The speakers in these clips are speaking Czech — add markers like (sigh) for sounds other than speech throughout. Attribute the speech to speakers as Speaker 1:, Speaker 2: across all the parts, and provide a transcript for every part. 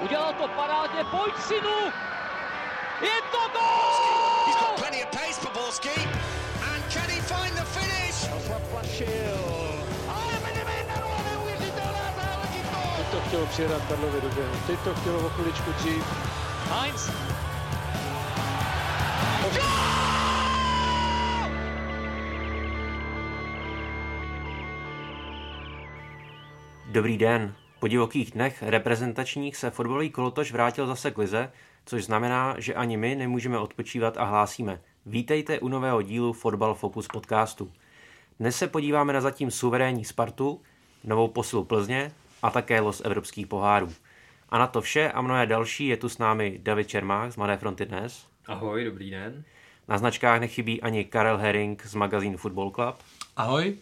Speaker 1: Udělal to parádně, pojď synu! Je to gol!
Speaker 2: He's got plenty of pace for Borski. And can he find the finish?
Speaker 1: Zaplašil. Ale Benevenero, neuvěřitelná záležitost!
Speaker 3: Teď to chtělo přijedat Karlovi do běhu. Teď to chtělo o chviličku dřív.
Speaker 1: Heinz.
Speaker 4: Dobrý den. Po divokých dnech reprezentačních se fotbalový kolotoč vrátil zase k lize, což znamená, že ani my nemůžeme odpočívat a hlásíme. Vítejte u nového dílu Fotbal Focus podcastu. Dnes se podíváme na zatím suverénní Spartu, novou posilu Plzně a také los evropských pohárů. A na to vše a mnohé další je tu s námi David Čermák z Mladé fronty dnes.
Speaker 5: Ahoj, dobrý den.
Speaker 4: Na značkách nechybí ani Karel Herring z magazínu Football Club.
Speaker 5: Ahoj.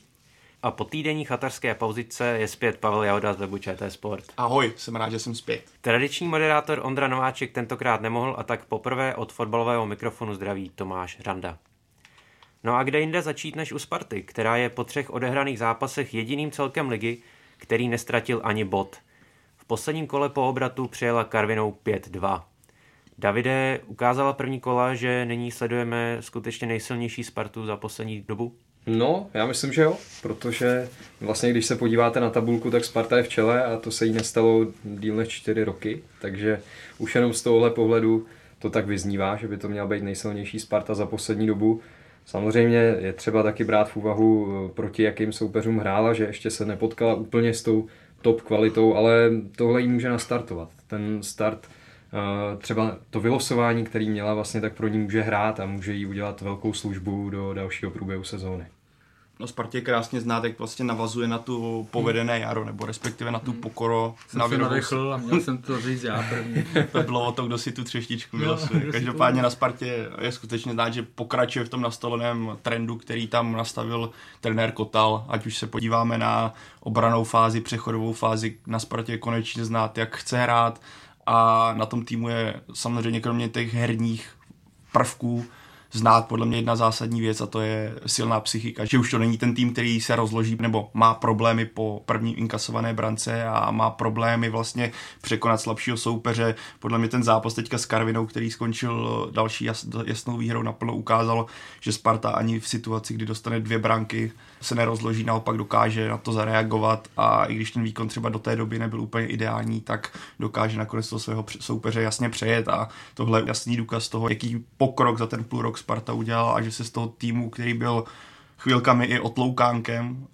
Speaker 4: A po týdenní chatarské pauzice je zpět Pavel Jahoda z webu ČT Sport.
Speaker 6: Ahoj, jsem rád, že jsem zpět.
Speaker 4: Tradiční moderátor Ondra Nováček tentokrát nemohl a tak poprvé od fotbalového mikrofonu zdraví Tomáš Randa. No a kde jinde začít než u Sparty, která je po třech odehraných zápasech jediným celkem ligy, který nestratil ani bod. V posledním kole po obratu přijela Karvinou 5-2. Davide, ukázala první kola, že nyní sledujeme skutečně nejsilnější Spartu za poslední dobu?
Speaker 5: No, já myslím, že jo, protože vlastně když se podíváte na tabulku, tak Sparta je v čele a to se jí nestalo díl než čtyři roky, takže už jenom z tohohle pohledu to tak vyznívá, že by to měla být nejsilnější Sparta za poslední dobu. Samozřejmě je třeba taky brát v úvahu, proti jakým soupeřům hrála, že ještě se nepotkala úplně s tou top kvalitou, ale tohle jí může nastartovat. Ten start, třeba to vylosování, který měla, vlastně tak pro ní může hrát a může jí udělat velkou službu do dalšího průběhu sezóny.
Speaker 6: No Spartě krásně znát, jak vlastně navazuje na tu povedené jaro, nebo respektive na tu pokoro.
Speaker 7: Jsem na se nadechl a měl jsem to říct já první. (laughs)
Speaker 6: to bylo o to, kdo si tu třeštičku vylosuje. Každopádně na Spartě je skutečně znát, že pokračuje v tom nastoleném trendu, který tam nastavil trenér Kotal, ať už se podíváme na obranou fázi, přechodovou fázi, na Spartě konečně znát, jak chce hrát, a na tom týmu je samozřejmě kromě těch herních prvků znát podle mě jedna zásadní věc a to je silná psychika, že už to není ten tým, který se rozloží nebo má problémy po první inkasované brance a má problémy vlastně překonat slabšího soupeře. Podle mě ten zápas teďka s Karvinou, který skončil další jasnou výhrou naplno ukázal, že Sparta ani v situaci, kdy dostane dvě branky, se nerozloží, naopak dokáže na to zareagovat a i když ten výkon třeba do té doby nebyl úplně ideální, tak dokáže nakonec toho svého soupeře jasně přejet a tohle je jasný důkaz toho, jaký pokrok za ten půl rok Sparta udělala a že se z toho týmu, který byl chvilkami i otloukánkem,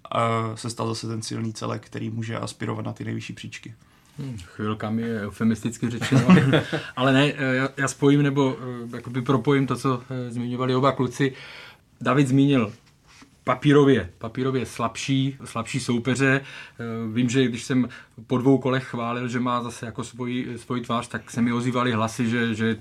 Speaker 6: se stal zase ten silný celek, který může aspirovat na ty nejvyšší příčky.
Speaker 7: Hmm, chvilkami je eufemisticky řečeno, (laughs) ale ne, já, já spojím nebo eh, jakoby propojím to, co eh, zmiňovali oba kluci. David zmínil papírově, papírově slabší, slabší soupeře. Eh, vím, že když jsem po dvou kolech chválil, že má zase jako svoji, svoji tvář, tak se mi ozývaly hlasy, že, že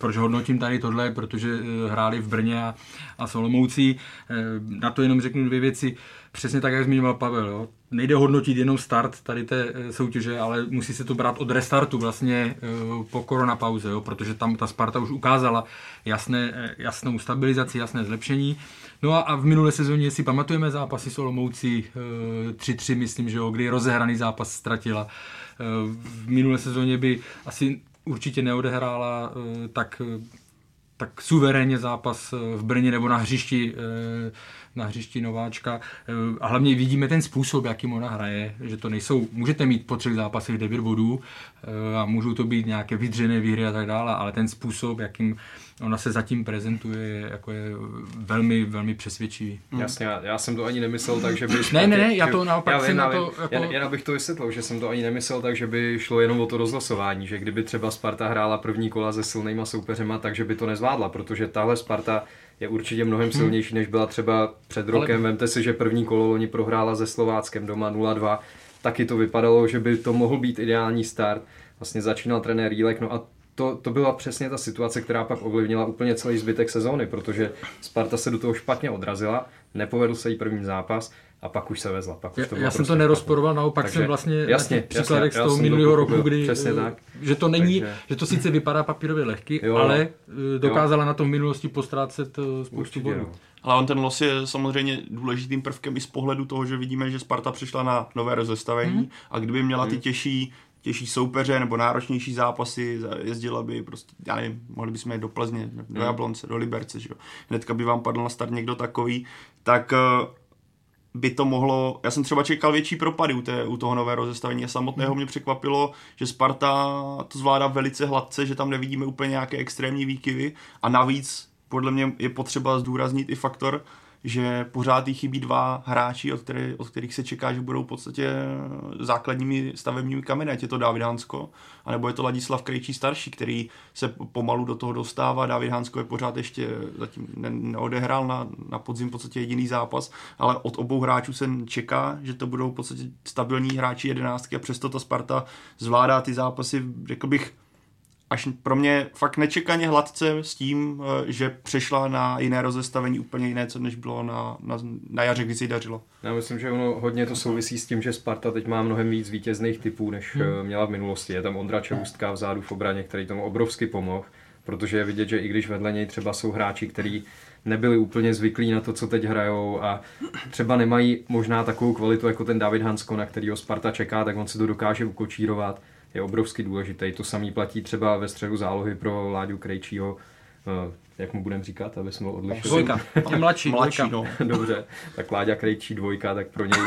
Speaker 7: proč hodnotím tady tohle, protože eh, hráli v Brně a, a Solomoucí. Eh, na to jenom řeknu dvě věci. Přesně tak, jak zmiňoval Pavel. Jo. Nejde hodnotit jenom start tady té soutěže, ale musí se to brát od restartu vlastně po koronapauze, jo, protože tam ta Sparta už ukázala jasné, jasnou stabilizaci, jasné zlepšení. No a, a v minulé sezóně si pamatujeme zápasy Solomoucí 3-3, eh, myslím, že jo, kdy rozehraný zápas ztratila. Eh, v minulé sezóně by asi určitě neodehrála eh, tak tak suverénně zápas v Brně nebo na hřišti, na hřišti Nováčka. A hlavně vidíme ten způsob, jakým ona hraje, že to nejsou, můžete mít po třech zápasech 9 bodů a můžou to být nějaké vydřené výhry a tak dále, ale ten způsob, jakým ona se zatím prezentuje, jako je velmi, velmi přesvědčivý.
Speaker 5: Hmm. Jasně, já, já jsem to ani nemyslel tak, že by...
Speaker 7: ne, ne, ne, já to naopak já
Speaker 5: jsem
Speaker 7: na to...
Speaker 5: Jako... Jen, jen abych to vysvětlil, že jsem to ani nemyslel tak, že by šlo jenom o to rozhlasování, že kdyby třeba Sparta hrála první kola se silnýma soupeřema, takže by to nezvládla, protože tahle Sparta je určitě mnohem hmm. silnější, než byla třeba před rokem. Ale... Vemte si, že první kolo oni prohrála se Slováckem doma 0-2, taky to vypadalo, že by to mohl být ideální start. Vlastně začínal trenér Jílek, no a to, to byla přesně ta situace, která pak ovlivnila úplně celý zbytek sezóny, protože Sparta se do toho špatně odrazila, nepovedl se jí první zápas a pak už se vezla. Pak už
Speaker 7: to já, já jsem prostě to nerozporoval, naopak Takže, jsem vlastně jasně, na těch příkladech jasně, z toho minulého roku, kdy, přesně tak. že to není, Takže, že to sice vypadá papírově lehky, jo, ale eh, dokázala jo. na tom v minulosti postrácet eh, spoustu bodů.
Speaker 6: Ale on ten los je samozřejmě důležitým prvkem i z pohledu toho, že vidíme, že Sparta přišla na nové rozestavení hmm. a kdyby měla ty hmm. těžší těžší soupeře nebo náročnější zápasy, jezdila by prostě, já nevím, mohli bychom jít do Plzně, do hmm. Jablonce, do Liberce, že jo. Hnedka by vám padl na start někdo takový, tak eh, by to mohlo, já jsem třeba čekal větší propady u, té, u toho nového rozestavení a samotného hmm. mě překvapilo, že Sparta to zvládá velice hladce, že tam nevidíme úplně nějaké extrémní výkyvy a navíc podle mě je potřeba zdůraznit i faktor, že pořád jí chybí dva hráči, od, který, od kterých se čeká, že budou v podstatě základními stavebními kameny, ať je to David Hansko, anebo je to Ladislav Krejčí starší, který se pomalu do toho dostává. David Hansko je pořád ještě zatím ne, neodehrál na, na podzim v podstatě jediný zápas, ale od obou hráčů se čeká, že to budou v podstatě stabilní hráči jedenáctky a přesto ta Sparta zvládá ty zápasy, řekl bych, až pro mě fakt nečekaně hladce s tím, eh, že přešla na jiné rozestavení úplně jiné, co než bylo na, na, na jaře, kdy se jí dařilo.
Speaker 5: Já myslím, že ono hodně to souvisí s tím, že Sparta teď má mnohem víc vítězných typů, než hmm. Eh, měla v minulosti. Je tam Ondra Čelůstka vzadu v obraně, který tomu obrovsky pomohl, protože je vidět, že i když vedle něj třeba jsou hráči, kteří nebyli úplně zvyklí na to, co teď hrajou a třeba nemají možná takovou kvalitu jako ten David Hansko, na kterého Sparta čeká, tak on se to dokáže ukočírovat je obrovsky důležitý. To samý platí třeba ve středu zálohy pro Láďu Krejčího, eh, jak mu budeme říkat, aby jsme ho odlišili.
Speaker 7: Dvojka, (laughs) je mladší,
Speaker 6: mladší no.
Speaker 5: Dobře, tak Láďa Krejčí dvojka, tak pro něj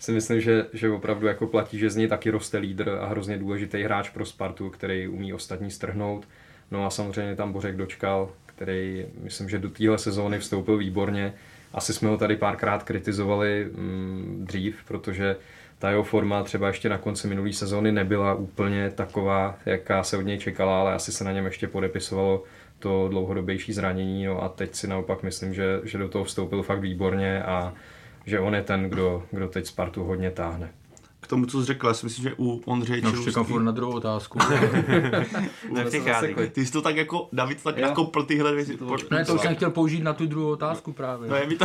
Speaker 5: si myslím, že, že opravdu jako platí, že z něj taky roste lídr a hrozně důležitý hráč pro Spartu, který umí ostatní strhnout. No a samozřejmě tam Bořek dočkal, který myslím, že do téhle sezóny vstoupil výborně. Asi jsme ho tady párkrát kritizovali mm, dřív, protože ta jeho forma třeba ještě na konci minulé sezóny nebyla úplně taková, jaká se od něj čekala, ale asi se na něm ještě podepisovalo to dlouhodobější zranění. No a teď si naopak myslím, že, že do toho vstoupil fakt výborně a že on je ten, kdo, kdo teď Spartu hodně táhne.
Speaker 6: K tomu, co jsi řekl, já si myslím, že u Ondřeje
Speaker 7: no, čekám furt na druhou otázku. (laughs)
Speaker 6: Ty jsi to tak jako, David tak nakopl tyhle věci.
Speaker 7: Ne, to už jsem chtěl použít na tu druhou otázku právě.
Speaker 6: No, je mi to...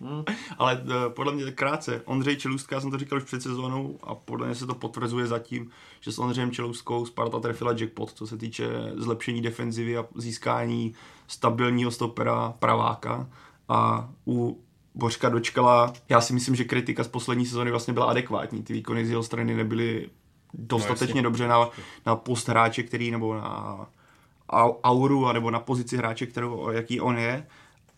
Speaker 6: Hmm. Ale uh, podle mě krátce, Ondřej Čelůstka, já jsem to říkal už před sezónou a podle mě se to potvrzuje zatím, že s Ondřejem Čelůstkou Sparta trefila jackpot, co se týče zlepšení defenzivy a získání stabilního stopera praváka. A u Bořka dočkala, já si myslím, že kritika z poslední sezóny vlastně byla adekvátní, ty výkony z jeho strany nebyly dostatečně no, dobře na, na post hráče, který nebo na auru, nebo na pozici hráče, kterou, jaký on je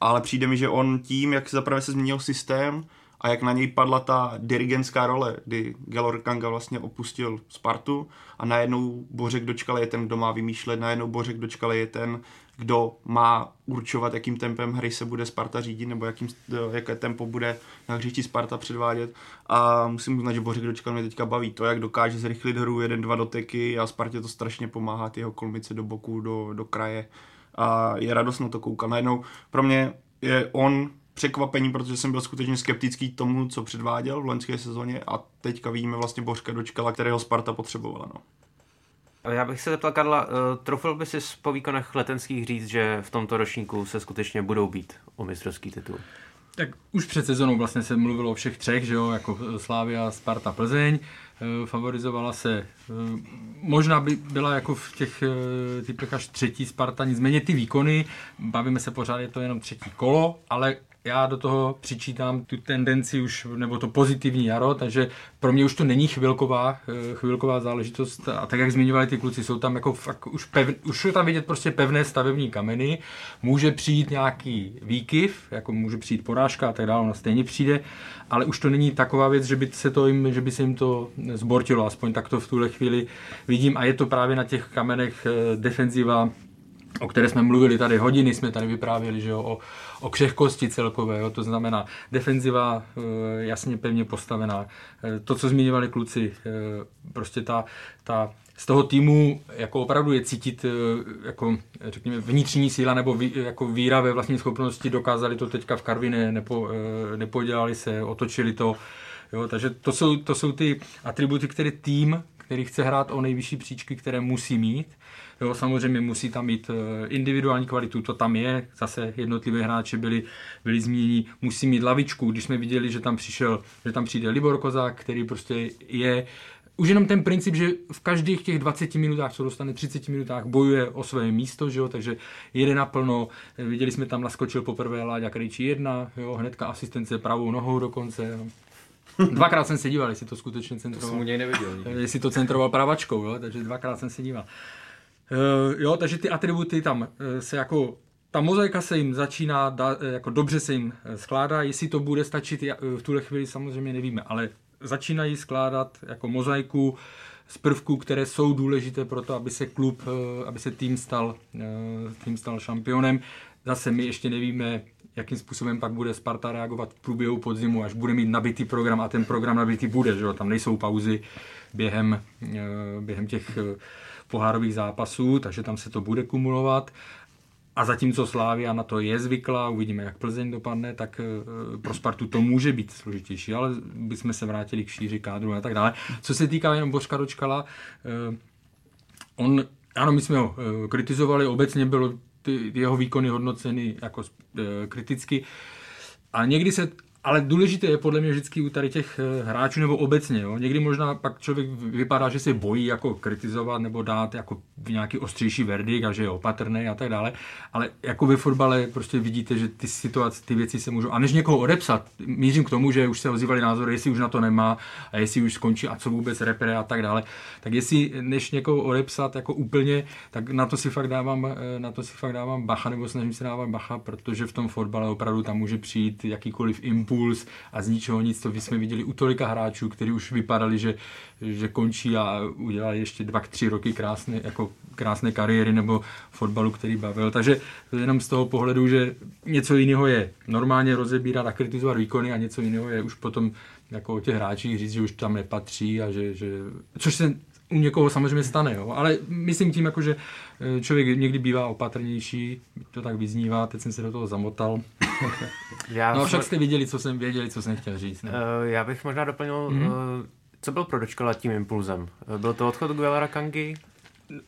Speaker 6: ale přijde mi, že on tím, jak zaprvé se změnil systém a jak na něj padla ta dirigentská role, kdy Gelor Kanga vlastně opustil Spartu a najednou Bořek dočkal je ten, kdo má vymýšlet, najednou Bořek dočkal je ten, kdo má určovat, jakým tempem hry se bude Sparta řídit, nebo jakým, jaké tempo bude na hřišti Sparta předvádět. A musím uznat, že Bořek dočkal mě teďka baví to, jak dokáže zrychlit hru, jeden, dva doteky a Spartě to strašně pomáhá, ty jeho kolmice do boku, do, do kraje a je radost na to koukat. Najednou pro mě je on překvapení, protože jsem byl skutečně skeptický tomu, co předváděl v loňské sezóně a teďka vidíme vlastně Bořka dočkala, kterého Sparta potřebovala. No.
Speaker 4: Já bych se zeptal, Karla, uh, trofil by si po výkonech letenských říct, že v tomto ročníku se skutečně budou být o mistrovský titul?
Speaker 7: Tak už před sezónou vlastně se mluvilo o všech třech, že jo, jako Slávia, Sparta, Plzeň. Eh, favorizovala se, eh, možná by byla jako v těch eh, typech až třetí Sparta, nicméně ty výkony, bavíme se pořád, je to jenom třetí kolo, ale já do toho přičítám tu tendenci už, nebo to pozitivní jaro, takže pro mě už to není chvilková, eh, chvilková záležitost. A tak, jak zmiňovali ty kluci, jsou tam jako fakt už, pev, už je tam vidět prostě pevné stavební kameny, může přijít nějaký výkyv, jako může přijít porážka a tak dále, ona stejně přijde, ale už to není taková věc, že by se, to jim, že by se jim to zbortilo, aspoň tak to v tuhle chvíli vidím. A je to právě na těch kamenech eh, defenziva, o které jsme mluvili tady hodiny, jsme tady vyprávěli, že jo, o, o křehkosti celkové, jo, to znamená defenziva eh, jasně pevně postavená. Eh, to, co zmiňovali kluci, eh, prostě ta, ta z toho týmu jako opravdu je cítit jako, řekněme, vnitřní síla nebo vý, jako víra ve vlastní schopnosti. Dokázali to teďka v Karvině, nepo, nepodělali se, otočili to. Jo, takže to jsou, to jsou ty atributy, které tým, který chce hrát o nejvyšší příčky, které musí mít. Jo, samozřejmě musí tam mít eh, individuální kvalitu, to tam je, zase jednotlivé hráči byli, byli zmíněni, musí mít lavičku, když jsme viděli, že tam přišel, že tam přijde Libor Kozák, který prostě je už jenom ten princip, že v každých těch 20 minutách, co dostane 30 minutách, bojuje o své místo, že jo? takže jede naplno. Viděli jsme tam naskočil poprvé Láďa Krejčí jedna, jo? hnedka asistence pravou nohou dokonce. Jo? Dvakrát jsem se díval, jestli to skutečně
Speaker 5: To jsem
Speaker 7: centroval.
Speaker 5: u něj neviděl. nikdy.
Speaker 7: Jestli to centroval pravačkou, jo? takže dvakrát jsem se díval. Uh, jo, takže ty atributy tam uh, se jako ta mozaika se jim začíná, da, eh, jako dobře se jim eh, skládá, jestli to bude stačit, eh, v tuhle chvíli samozřejmě nevíme, ale začínají skládat jako mozaiku z prvků, které jsou důležité pro to, aby se klub, eh, aby se tým stal, eh, tým stal šampionem. Zase my ještě nevíme, jakým způsobem pak bude Sparta reagovat v průběhu podzimu, až bude mít nabitý program a ten program nabitý bude, že jo? tam nejsou pauzy během, eh, během těch eh, pohárových zápasů, takže tam se to bude kumulovat. A zatímco Slávia na to je zvyklá, uvidíme, jak Plzeň dopadne, tak eh, pro Spartu to může být složitější, ale bychom se vrátili k šíři kádru a tak dále. Co se týká jenom Božka Dočkala, eh, on, ano, my jsme ho eh, kritizovali, obecně bylo ty, jeho výkony hodnoceny jako kriticky. A někdy se, ale důležité je podle mě vždycky u tady těch eh, hráčů nebo obecně. Jo? Někdy možná pak člověk vypadá, že se bojí jako kritizovat nebo dát jako nějaký ostřejší verdikt a že je opatrný a tak dále. Ale jako ve fotbale prostě vidíte, že ty situace, ty věci se můžou. A než někoho odepsat, mířím k tomu, že už se ozývali názory, jestli už na to nemá a jestli už skončí a co vůbec repre a tak dále. Tak jestli než někoho odepsat jako úplně, tak na to si fakt dávám, eh, na to si fakt dávám bacha, nebo snažím se dávat bacha, protože v tom fotbale opravdu tam může přijít jakýkoliv impuls a z ničeho nic, to jsme viděli u tolika hráčů, kteří už vypadali, že, že končí a udělali ještě dva, tři roky krásné, jako krásné kariéry nebo fotbalu, který bavil. Takže jenom z toho pohledu, že něco jiného je normálně rozebírat a kritizovat výkony a něco jiného je už potom jako o těch hráčích říct, že už tam nepatří a že, že což se u někoho samozřejmě stane, jo. ale myslím tím, jako, že eh, člověk někdy bývá opatrnější, to tak vyznívá, teď jsem se do toho zamotal. (laughs)
Speaker 4: Já,
Speaker 7: No však jste viděli, co jsem věděli, co jsem chtěl říct. Ne?
Speaker 4: Eh, já bych možná doplnil,
Speaker 7: Mhm.
Speaker 4: mm-hmm. co byl pro Dočkala tím impulzem? Eh, Byl to odchod Guelara Kangi?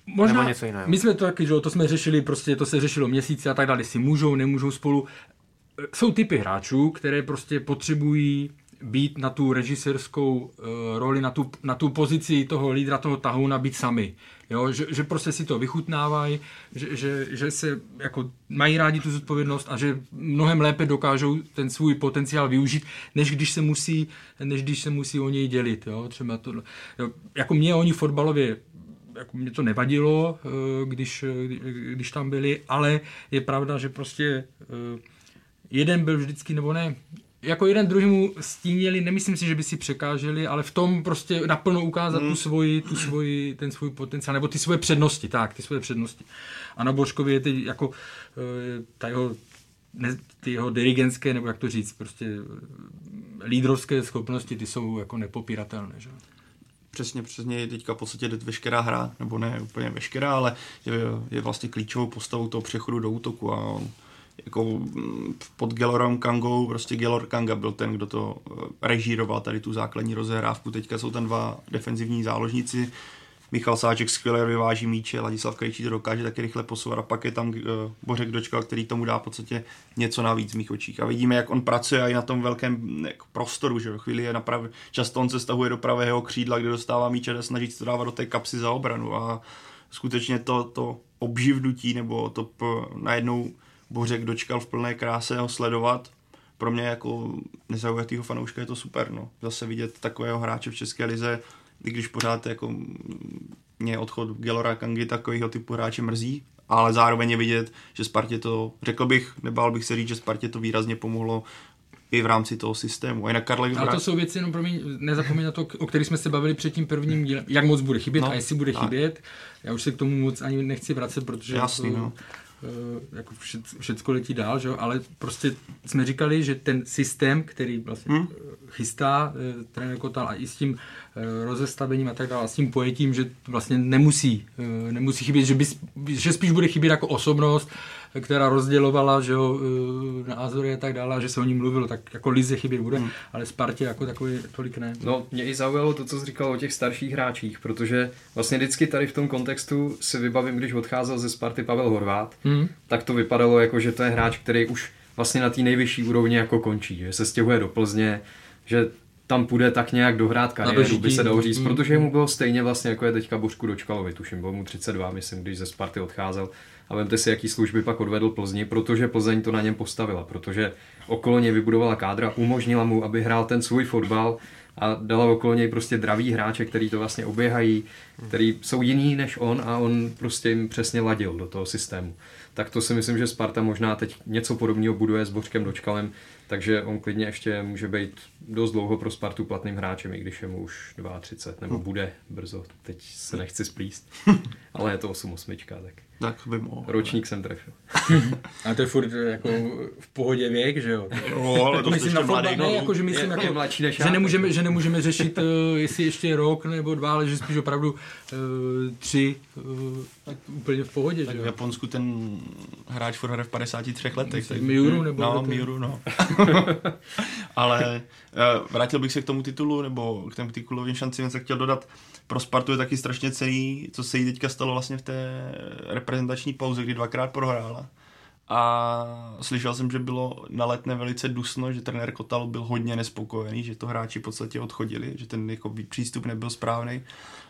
Speaker 7: Možná,
Speaker 4: nebo něco jiného.
Speaker 7: My jsme to taky, že to jsme řešili, prostě to se řešilo měsíce a tak dále, jestli můžou, nemůžou spolu. Jsou typy hráčů, které prostě potřebují být na tu režisérskou uh, roli, na tu, na tu pozici toho lídra, toho tahouna být sami. Jo, že, že, prostě si to vychutnávají, že, že, že, se jako mají rádi tu zodpovědnost a že mnohem lépe dokážou ten svůj potenciál využít, než když se musí, než když se musí o něj dělit. Jo, třeba to, jo, jako mě oni fotbalově jako mě to nevadilo, eh, když, když tam byli, ale je pravda, že prostě eh, jeden byl vždycky, nebo ne, jako jeden druhému stínili, nemyslím si, že by si překáželi, ale v tom prostě naplno ukázat tu svoji, tu svoji, ten svůj potenciál, nebo ty svoje přednosti, tak, ty svoje přednosti. A na Božkovi je teď jako eh, ta jeho, ne, ty jeho dirigentské, nebo jak to říct, prostě eh, lídrovské schopnosti, ty jsou jako nepopíratelné, že?
Speaker 6: Přesně, přesně je teďka v podstatě jde veškerá hra, nebo ne úplně veškerá, ale je, je vlastně klíčovou postavou toho přechodu do útoku a on, jako mm, pod Gelorem Kangou, prostě Gelor Kanga byl ten, kdo to eh, režíroval tady tu základní rozehrávku. Teďka jsou tam dva defenzivní záložníci, Michal Sáček skvěle vyváží míče, Ladislav Krejčí to dokáže taky rychle posouvat a pak je tam uh, Bořek Dočkal, který tomu dá v podstatě něco navíc v mých očích. A vidíme, jak on pracuje i na tom velkém mm, jako prostoru, že chvíli je naprav... často on se stahuje do pravého křídla, kde dostává míče a snaží se to dávat do té kapsy za obranu a skutečně to, to obživnutí nebo to p... najednou Bořek Dočkal v plné kráse ho sledovat, pro mě jako nezaujatýho fanouška je to super, no. Zase vidět takového hráče v České lize, i když pořád jako mě odchod Gelora Kangy takového typu hráče mrzí, ale zároveň je vidět, že Spartě to, řekl bych, nebál bych se říct, že Spartě to výrazně pomohlo i v rámci toho systému. A jinak Karle,
Speaker 7: Ale to jsou věci, jenom pro mě, nezapomeň na to, o kterých jsme se bavili před tím prvním dílem, jak moc bude chybět
Speaker 6: no,
Speaker 7: a jestli bude
Speaker 6: tak.
Speaker 7: chybět. Já už se k tomu moc ani nechci vracet, protože
Speaker 6: Jasný,
Speaker 7: to,
Speaker 6: no.
Speaker 7: Eh, jako všecko letí dál, že? jo, ale prostě jsme říkali, že ten systém, který vlastně
Speaker 6: Hmm.
Speaker 7: hmm. chystá eh, trenér Kotal a i s tím eh, rozestavením a tak dále, a s tím pojetím, že vlastně nemusí, eh, nemusí chybět, že, by, že spíš bude chybět jako osobnost, která rozdělovala že jo, eh, názory a tak dále, a že se o ní mluvilo, tak jako Lize chybět bude, hmm. ale Spartě jako takový tolik ne.
Speaker 5: No, mě i zaujalo to, co jsi říkal o těch starších hráčích, protože vlastně vždycky tady v tom kontextu si vybavím, když odcházel ze Sparty Pavel Horvát,
Speaker 7: Hmm.
Speaker 5: tak to vypadalo jako, že to je hráč, který už vlastně na té nejvyšší úrovni jako končí, že se stěhuje do Plzně, že tam půjde tak nějak dohrát kariéru, by se dalo říct,
Speaker 7: mm.
Speaker 5: protože mu bylo stejně vlastně jako je teďka Božku Dočkalovi, tuším, bylo mu 32, myslím, když ze Sparty odcházel. A vemte si, jaký služby pak odvedl Plzni, protože Plzeň to na něm postavila, protože okolo něj vybudovala kádra, umožnila mu, aby hrál ten svůj fotbal a dala okolo něj prostě draví hráče, který to vlastně oběhají, který jsou jiný než on a on prostě jim přesně ladil do toho systému. Tak to si myslím, že Sparta možná teď něco podobného buduje s Bořkem Dočkalem, takže on klidně ještě může být dost dlouho pro Spartu platným hráčem, i když je mu už 32, nebo bude brzo, teď se nechci splíst, (laughs) ale je to 8-8, tak.
Speaker 6: Tak by mohl.
Speaker 5: Ročník jsem trefil. (laughs)
Speaker 7: A to je furt jako v pohodě věk, že jo?
Speaker 6: No, ale to
Speaker 7: myslím na fotbal, ne, jako, že myslím,
Speaker 5: je,
Speaker 7: jako,
Speaker 5: mladší než
Speaker 7: že,
Speaker 5: já.
Speaker 7: nemůžeme, že nemůžeme řešit, uh, jestli ještě rok nebo dva, ale že spíš opravdu uh, tři, uh, tak úplně v pohodě,
Speaker 6: Tak
Speaker 7: že
Speaker 6: v? Japonsku ten hráč furt hraje v 53 letech. Tak...
Speaker 7: Miuru nebo
Speaker 6: No? Miuru, no. (laughs) Ale eh, vrátil bych se k tomu titulu, nebo k těm titulovým šancím, jsem chtěl dodat, pro Spartu je taky strašně cený, co se jí teďka stalo vlastně v té reprezentační pauze, kdy dvakrát prohrála. A slyšel jsem, že bylo na letné velice dusno, že trenér Kotal byl hodně nespokojený, že to hráči v podstatě odchodili, že ten jako přístup nebyl správný.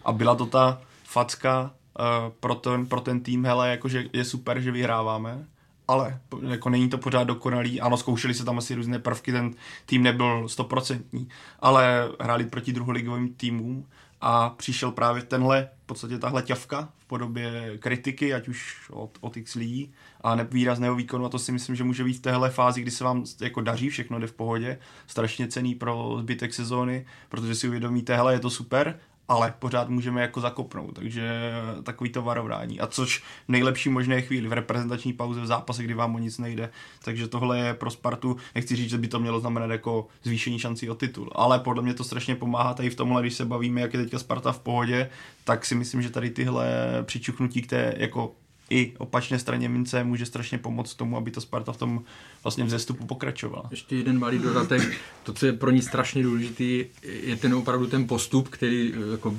Speaker 6: A byla to ta facka uh, pro, ten, pro ten tým, hele, jakože je super, že vyhráváme, ale jako není to pořád dokonalý. Ano, zkoušeli se tam asi různé prvky, ten tým nebyl stoprocentní, ale hráli proti druholigovým týmům a přišel právě tenhle, v podstatě tahle ťavka v podobě kritiky, ať už od, od x lidí a ne výrazného výkonu a to si myslím, že může být v téhle fázi, kdy se vám jako daří, všechno jde v pohodě, strašně cený pro zbytek sezóny, protože si uvědomíte, hele, je to super, ale pořád můžeme jako zakopnout, takže takový to varování. A což nejlepší možné chvíli v reprezentační pauze v zápase, kdy vám o nic nejde. Takže tohle je pro Spartu, nechci říct, že by to mělo znamenat jako zvýšení šancí o titul, ale podle mě to strašně pomáhá tady v tomhle, když se bavíme, jak je teďka Sparta v pohodě, tak si myslím, že tady tyhle přičuchnutí k té jako i opačné straně mince může strašně pomoct tomu, aby to Sparta v tom vlastně vzestupu pokračovala.
Speaker 7: Ještě jeden malý dodatek. To, co je pro ní strašně důležitý, je ten opravdu ten postup, který eh, jako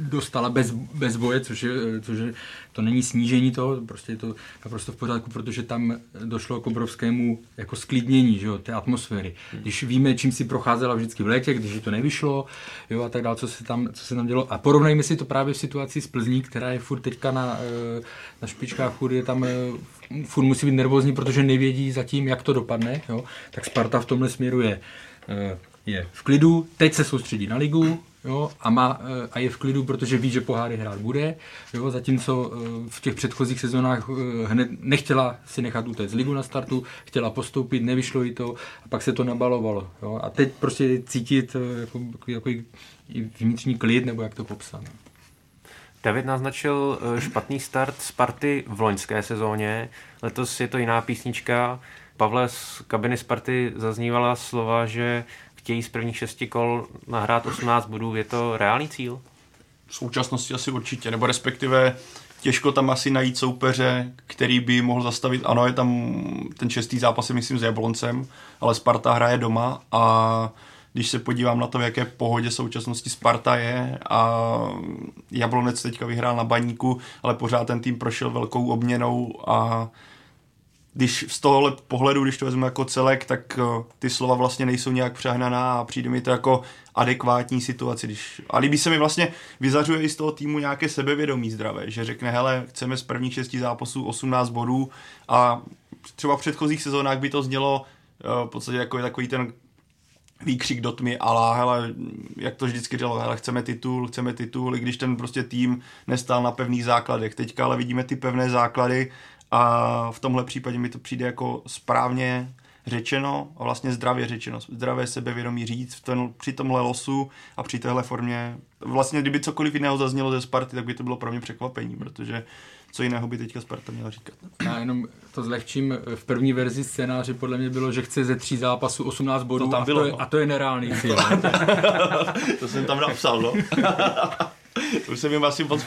Speaker 7: dostala bez, bez boje, což je, což je, to není snížení toho, prostě je to naprosto v pořádku, protože tam došlo k obrovskému jako sklidnění že jo, té atmosféry. Když víme, čím si procházela vždycky v létě, když to nevyšlo jo, a tak dále, co se, tam, co se tam dělo. A porovnejme si to právě v situaci s Plzní, která je furt teďka na, eh, na špičkách, furt je tam furt musí být nervózní, protože nevědí zatím, jak to dopadne. Jo? Tak Sparta v tomhle směru je, eh, je v klidu, teď se soustředí na ligu, Jo, a, má, eh, a je v klidu, protože ví, že poháry hrát bude, jo, zatímco eh, v těch předchozích sezónách hned nechtěla si nechat utéct ligu na startu, chtěla postoupit, nevyšlo jí to a pak se to nabalovalo. Jo, a teď prostě cítit jako, jako, jako vnitřní klid, nebo jak to popsat.
Speaker 4: David naznačil eh, špatný start Sparty v loňské sezóně. Letos je to jiná písnička. Pavle z kabiny Sparty zaznívala slova, že chtějí z prvních šesti kol nahrát 18 bodů. Je to reálný cíl?
Speaker 6: V současnosti asi určitě, nebo respektive těžko tam asi najít soupeře, který by mohl zastavit. Ano, je tam ten šestý zápas, myslím, s Jabloncem, ale Sparta hraje doma a když se podívám na to, v jaké pohodě současnosti Sparta je a Jablonec teďka vyhrál na baníku, ale pořád ten tým prošel velkou obměnou a když z tohohle pohledu, když to vezmu jako celek, tak eh, ty slova vlastně nejsou nějak přehnaná a přijde mi to jako adekvátní situace. Když, a líbí se mi vlastně, vyzařuje i z toho týmu nějaké sebevědomí zdravé, že řekne, hele, chceme z prvních šesti zápasů 18 bodů a třeba v předchozích sezónách by to znělo eh, v podstatě jako je takový ten výkřik do tmy, ale hele, jak to vždycky dělo, hele, chceme titul, chceme titul, i když ten prostě tým nestál na pevných základech. Teďka ale vidíme ty pevné základy a v tomhle případě mi to přijde jako správně řečeno a vlastně zdravě řečeno, zdravé sebevědomí říct v ten, při tomhle losu a při téhle formě. Vlastně kdyby cokoliv jiného zaznělo ze Sparty, tak by to bylo pro mě překvapení, protože co jiného by teďka Sparta měla říkat.
Speaker 7: Já jenom to zlehčím. V první verzi scénáře podle mě bylo, že chce ze tří zápasů 18 bodů
Speaker 6: To tam
Speaker 7: a,
Speaker 6: bylo,
Speaker 7: to je,
Speaker 6: no.
Speaker 7: a to je nereálný (laughs) cíl.
Speaker 6: to jsem tam napsal, no. (laughs) to už jsem jim asi moc,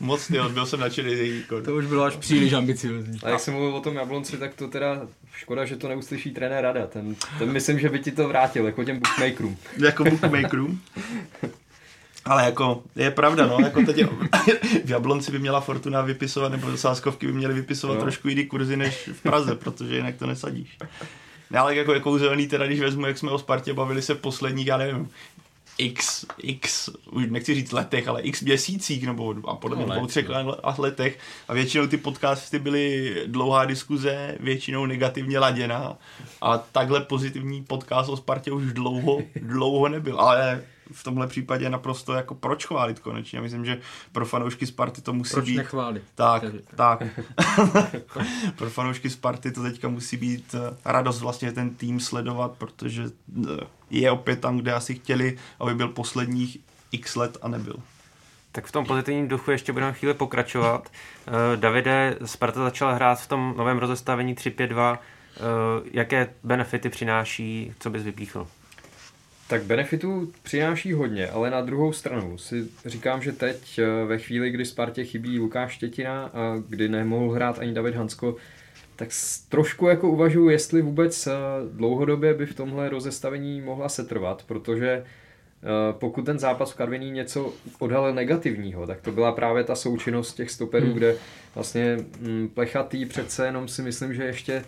Speaker 6: moc tyjo, byl jsem nadšený.
Speaker 7: To už bylo až příliš ambiciozní.
Speaker 5: A jak jsem mluvil o tom Jablonci, tak to teda škoda, že to neuslyší trenér Rada. Ten, ten myslím, že by ti to vrátil, jako těm bookmakerům.
Speaker 6: jako bookmakerům. (laughs) Ale jako, je pravda, no, jako teď (laughs) v Jablonci by měla Fortuna vypisovat, nebo sáskovky by měly vypisovat
Speaker 5: No.
Speaker 6: trošku jiný kurzy než v Praze, protože jinak to nesadíš. Ne, ale jako je kouzelný, teda když vezmu, jak jsme o Spartě bavili se posledních, já nevím, x, x, už nechci říct letech, ale x měsících, nebo a podle mě
Speaker 5: No,
Speaker 6: dvou, třech a letech. A většinou ty podcasty byly dlouhá diskuze, většinou negativně laděná. A takhle pozitivní podcast o Spartě už dlouho, dlouho nebyl. Ale v tomhle případě naprosto jako proč chválit konečně. Já myslím, že pro fanoušky Sparty to musí
Speaker 7: proč
Speaker 6: být...
Speaker 7: nechválit?
Speaker 6: Tak, tak. (laughs) pro fanoušky Sparty to teďka musí být eh, radost vlastně ten tým sledovat, protože eh, je opět tam, kde asi chtěli, aby byl posledních x let a nebyl.
Speaker 4: Tak v tom pozitivním duchu ještě budeme chvíli pokračovat. Uh, Davide, Sparta začala hrát v tom novém rozestavení 3-5-2. Uh, jaké benefity přináší, co bys vypíchl?
Speaker 5: Tak benefitů přináší hodně, ale na druhou stranu si říkám, že teď eh, ve chvíli, kdy Spartě chybí Lukáš Štětina a kdy nemohl hrát ani David Hansko, tak trošku jako uvažuji, jestli vůbec dlouhodobě by v tomhle rozestavení mohla setrvat, protože Eh, pokud ten zápas v Karviní něco odhalil negativního, tak to byla právě ta součinnost těch stoperů, hmm. kde vlastně mm, plechatý přece jenom si myslím, že ještě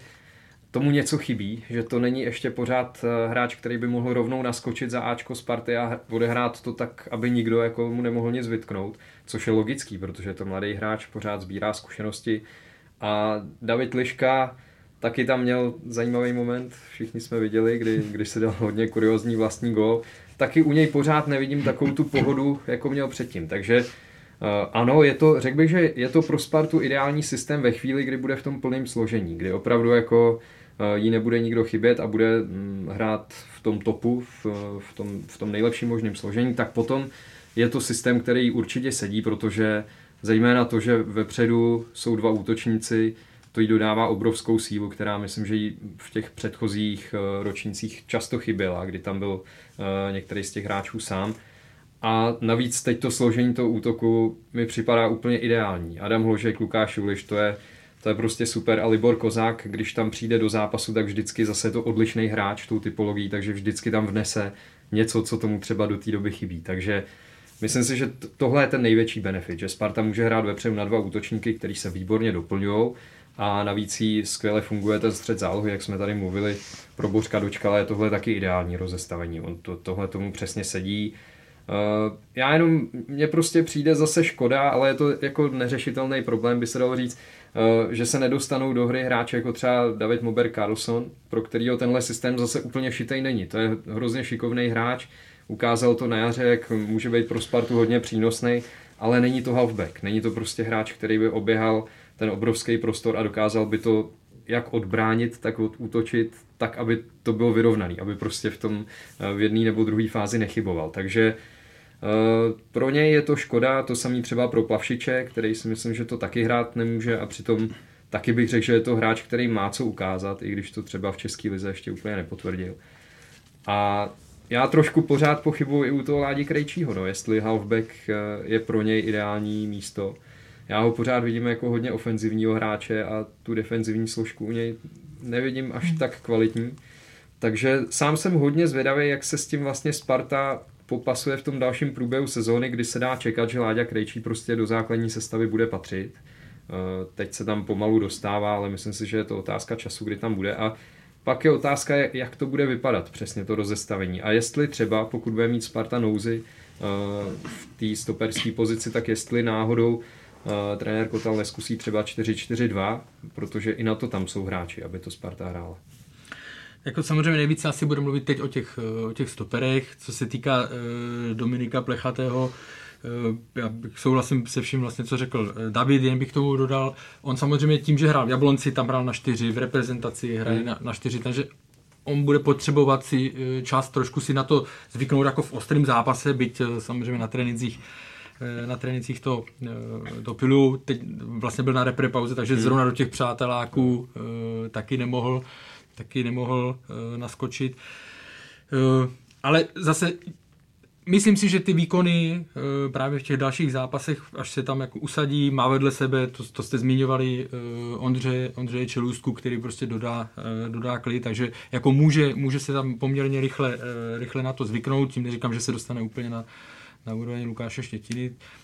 Speaker 5: tomu něco chybí, že to není ještě pořád eh, hráč, který by mohl rovnou naskočit za Ačko Sparty a odehrát to tak, aby nikdo jako mu nemohl nic vytknout, což je logický, protože to mladý hráč pořád sbírá zkušenosti a David Liška taky tam měl zajímavý moment, všichni jsme viděli, kdy, když se dal hodně kuriozní vlastní gol, taky u něj pořád nevidím takovou tu pohodu, jako měl předtím. Takže uh, ano, je to, řekl bych, že je to pro Spartu ideální systém ve chvíli, kdy bude v tom plném složení, kdy opravdu jako jí nebude nikdo chybět a bude um, hrát v tom topu, v, v, tom, v tom nejlepším možném složení, tak potom je to systém, který určitě sedí, protože zejména to, že vepředu jsou dva útočníci, to jí dodává obrovskou sílu, která myslím, že jí v těch předchozích eh, ročnících často chyběla, kdy tam byl eh, některý z těch hráčů sám. A navíc teď to složení toho útoku mi připadá úplně ideální. Adam Hložek, Lukáš Juliš, to je, to je prostě super. A Libor Kozák, když tam přijde do zápasu, tak vždycky zase to odlišný hráč tou typologií, takže vždycky tam vnese něco, co tomu třeba do té doby chybí. Takže myslím si, že tohle je ten největší benefit, že Sparta může hrát vepředu na dva útočníky, kteří se výborně doplňují a navíc jí skvěle funguje ten střed zálohy, jak jsme tady mluvili, pro Bořka Dočkala je tohle taky ideální rozestavení, on to, tohle tomu přesně sedí. Uh, já jenom, mně prostě přijde zase škoda, ale je to jako neřešitelný problém, by se dalo říct, že se nedostanou do hry hráče jako třeba David Mober Carlson, pro kterýho tenhle systém zase úplně šitej není. To je hrozně šikovný hráč, ukázal to na jaře, jak může být pro Spartu hodně přínosný, ale není to halfback, není to prostě hráč, který by oběhal ten obrovský prostor a dokázal by to jak odbránit, tak útočit, tak, aby to bylo vyrovnaný, aby prostě v tom eh, v jedné nebo druhé fázi nechyboval. Takže Uh, pro něj je to škoda, to samý třeba pro Plavšiče, který si myslím, že to taky hrát nemůže a přitom taky bych řekl, že je to hráč, který má co ukázat, i když to třeba v České lize ještě úplně nepotvrdil. A já trošku pořád pochybuji i u toho Ládi Krejčího, no, jestli halfback eh, je pro něj ideální místo já ho pořád vidím jako hodně ofenzivního hráče a tu defenzivní složku u něj nevidím až hmm. tak kvalitní. Takže sám jsem hodně zvědavý, jak se s tím vlastně Sparta popasuje v tom dalším průběhu sezóny, kdy se dá čekat, že Láďa Krejčí prostě do základní sestavy bude patřit. Eh, teď se tam pomalu dostává, ale myslím si, že je to otázka času, kdy tam bude. A pak je otázka, jak to bude vypadat přesně to rozestavení. A jestli třeba, pokud bude mít Sparta nouzy eh, v té stoperské pozici, tak jestli náhodou uh, trenér Kotal neskusí třeba 4-4-2, protože i na to tam jsou hráči, aby to Sparta hrála.
Speaker 7: Jako samozřejmě nejvíce asi budu mluvit teď o těch, o těch stoperech, co se týká uh, Dominika Plechatého, uh, já bych souhlasím se vším vlastně, co řekl David, jen bych tomu dodal, on samozřejmě tím, že hrál v Jablonci, tam hrál na čtyři, v reprezentaci hraje hmm. na, na čtyři, takže on bude potřebovat si čas trošku si na to zvyknout jako v ostrém zápase, byť samozřejmě na trénincích Eh, na trénincích to dopilu, eh, teď vlastně byl na repre pauze, takže hmm. zrovna do těch přáteláků eh, taky nemohl, taky nemohl naskočit. Ale zase Myslím si, že ty výkony právě v těch dalších zápasech, až se tam jako usadí, má vedle sebe, to, to jste zmiňovali, Ondře, Ondřeje Čelůstku, který prostě dodá, dodá klid, takže jako může, může se tam poměrně rychle, rychle na to zvyknout, tím neříkám, že se dostane úplně na, na úroveň Lukáše Štětiny eh,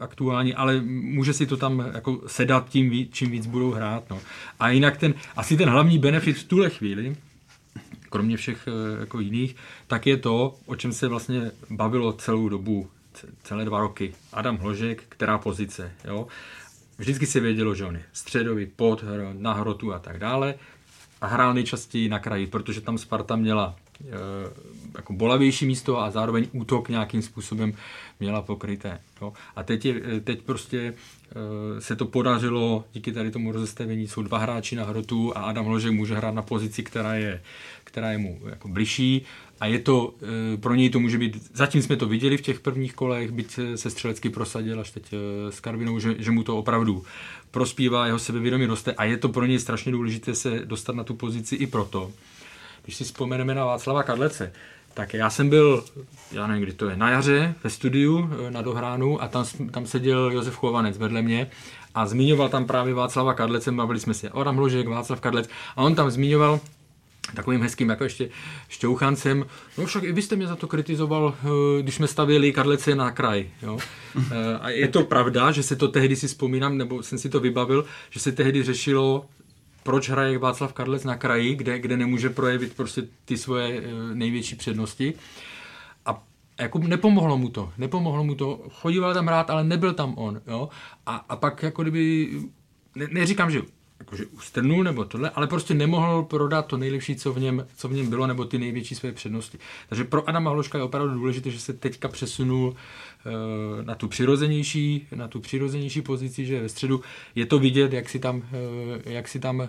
Speaker 7: aktuální, ale může si to tam jako sedat tím, víc, čím víc budou hrát. No. A jinak ten, asi ten hlavní benefit v tuhle chvíli, kromě všech eh, jako jiných, tak je to, o čem se vlastně bavilo celou dobu, celé dva roky. Adam Hložek, která pozice. Jo? Vždycky se vědělo, že on je středový, pod, na hrotu a tak dále. A hrál nejčastěji na kraji, protože tam Sparta měla jako bolavější místo a zároveň útok nějakým způsobem měla pokryté. Jo. A teď, je, teď prostě se to podařilo, díky tady tomu rozestavení jsou dva hráči na hrotu a Adam Hložek může hrát na pozici, která je, která je mu jako bližší a je to, pro něj to může být, zatím jsme to viděli v těch prvních kolech, byť se střelecky prosadil až teď s Karvinou, že, že mu to opravdu prospívá, jeho sebevědomí roste a je to pro něj strašně důležité se dostat na tu pozici i proto. Když si vzpomeneme na Václava Kadlece, tak já jsem byl, já nevím, kdy to je, na jaře ve studiu eh, na Dohránu a tam, tam seděl Josef Chovanec vedle mě a zmiňoval tam právě Václava Kadlece, bavili jsme se Adam Hložek, Václav Kadlec a on tam zmiňoval takovým hezkým jako ještě šťouchancem. No však i vy jste mě za to kritizoval, eh, když jsme stavěli Karlece na kraj. Jo? Eh, a je to pravda, že se to tehdy si vzpomínám, nebo jsem si to vybavil, že se tehdy řešilo, proč hraje Václav Karlec na kraji, kde, kde nemůže projevit prostě ty svoje eh, největší přednosti. A jako nepomohlo mu to, nepomohlo mu to, chodíval tam rád, ale nebyl tam on, jo. A, a pak jako kdyby, ne, neříkám, že jakože ustrnul nebo tohle, ale prostě nemohl prodat to nejlepší, co v něm, co v něm bylo, nebo ty největší své přednosti. Takže pro Adama Hloška je opravdu důležité, že se teďka přesunul na tu přirozenější, na tu přirozenější pozici, že ve středu je to vidět, jak si tam, uh, jak si tam uh,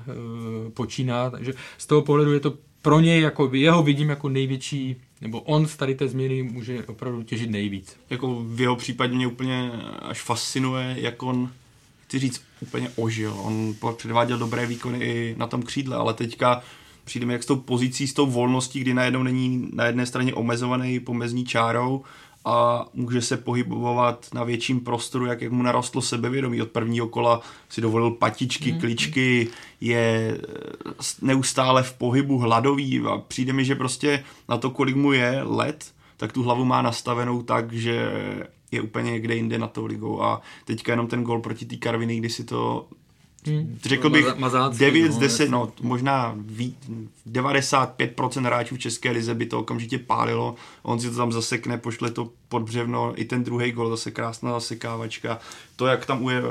Speaker 7: počíná, takže z toho pohledu je to pro něj, jako jeho vidím jako největší, nebo on z tady té změny může opravdu těžit nejvíc.
Speaker 6: Jako v jeho případě mě úplně až fascinuje, jak on chci říct, úplně ožil. On předváděl dobré výkony i na tom křídle, ale teďka přijde mi jak s tou pozicí, s tou volností, kdy najednou není na jedné straně omezovaný pomezní čárou a může se pohybovat na větším prostoru, jak, jak mu narostlo sebevědomí. Od prvního kola si dovolil patičky, mm. kličky, je neustále v pohybu hladový a přijde mi, že prostě na to, kolik mu je let, tak tu hlavu má nastavenou tak, že je úplně někde jinde na tou ligou a teďka jenom ten gol proti té Karviny, kdy si to Hmm. Řekl bych Mazácky, 9 z 10, no, no možná ví, 95% hráčů v České lize by to okamžitě pálilo. On si to tam zasekne, pošle to pod břevno, i ten druhý gol, zase krásná zasekávačka. To, jak tam uje,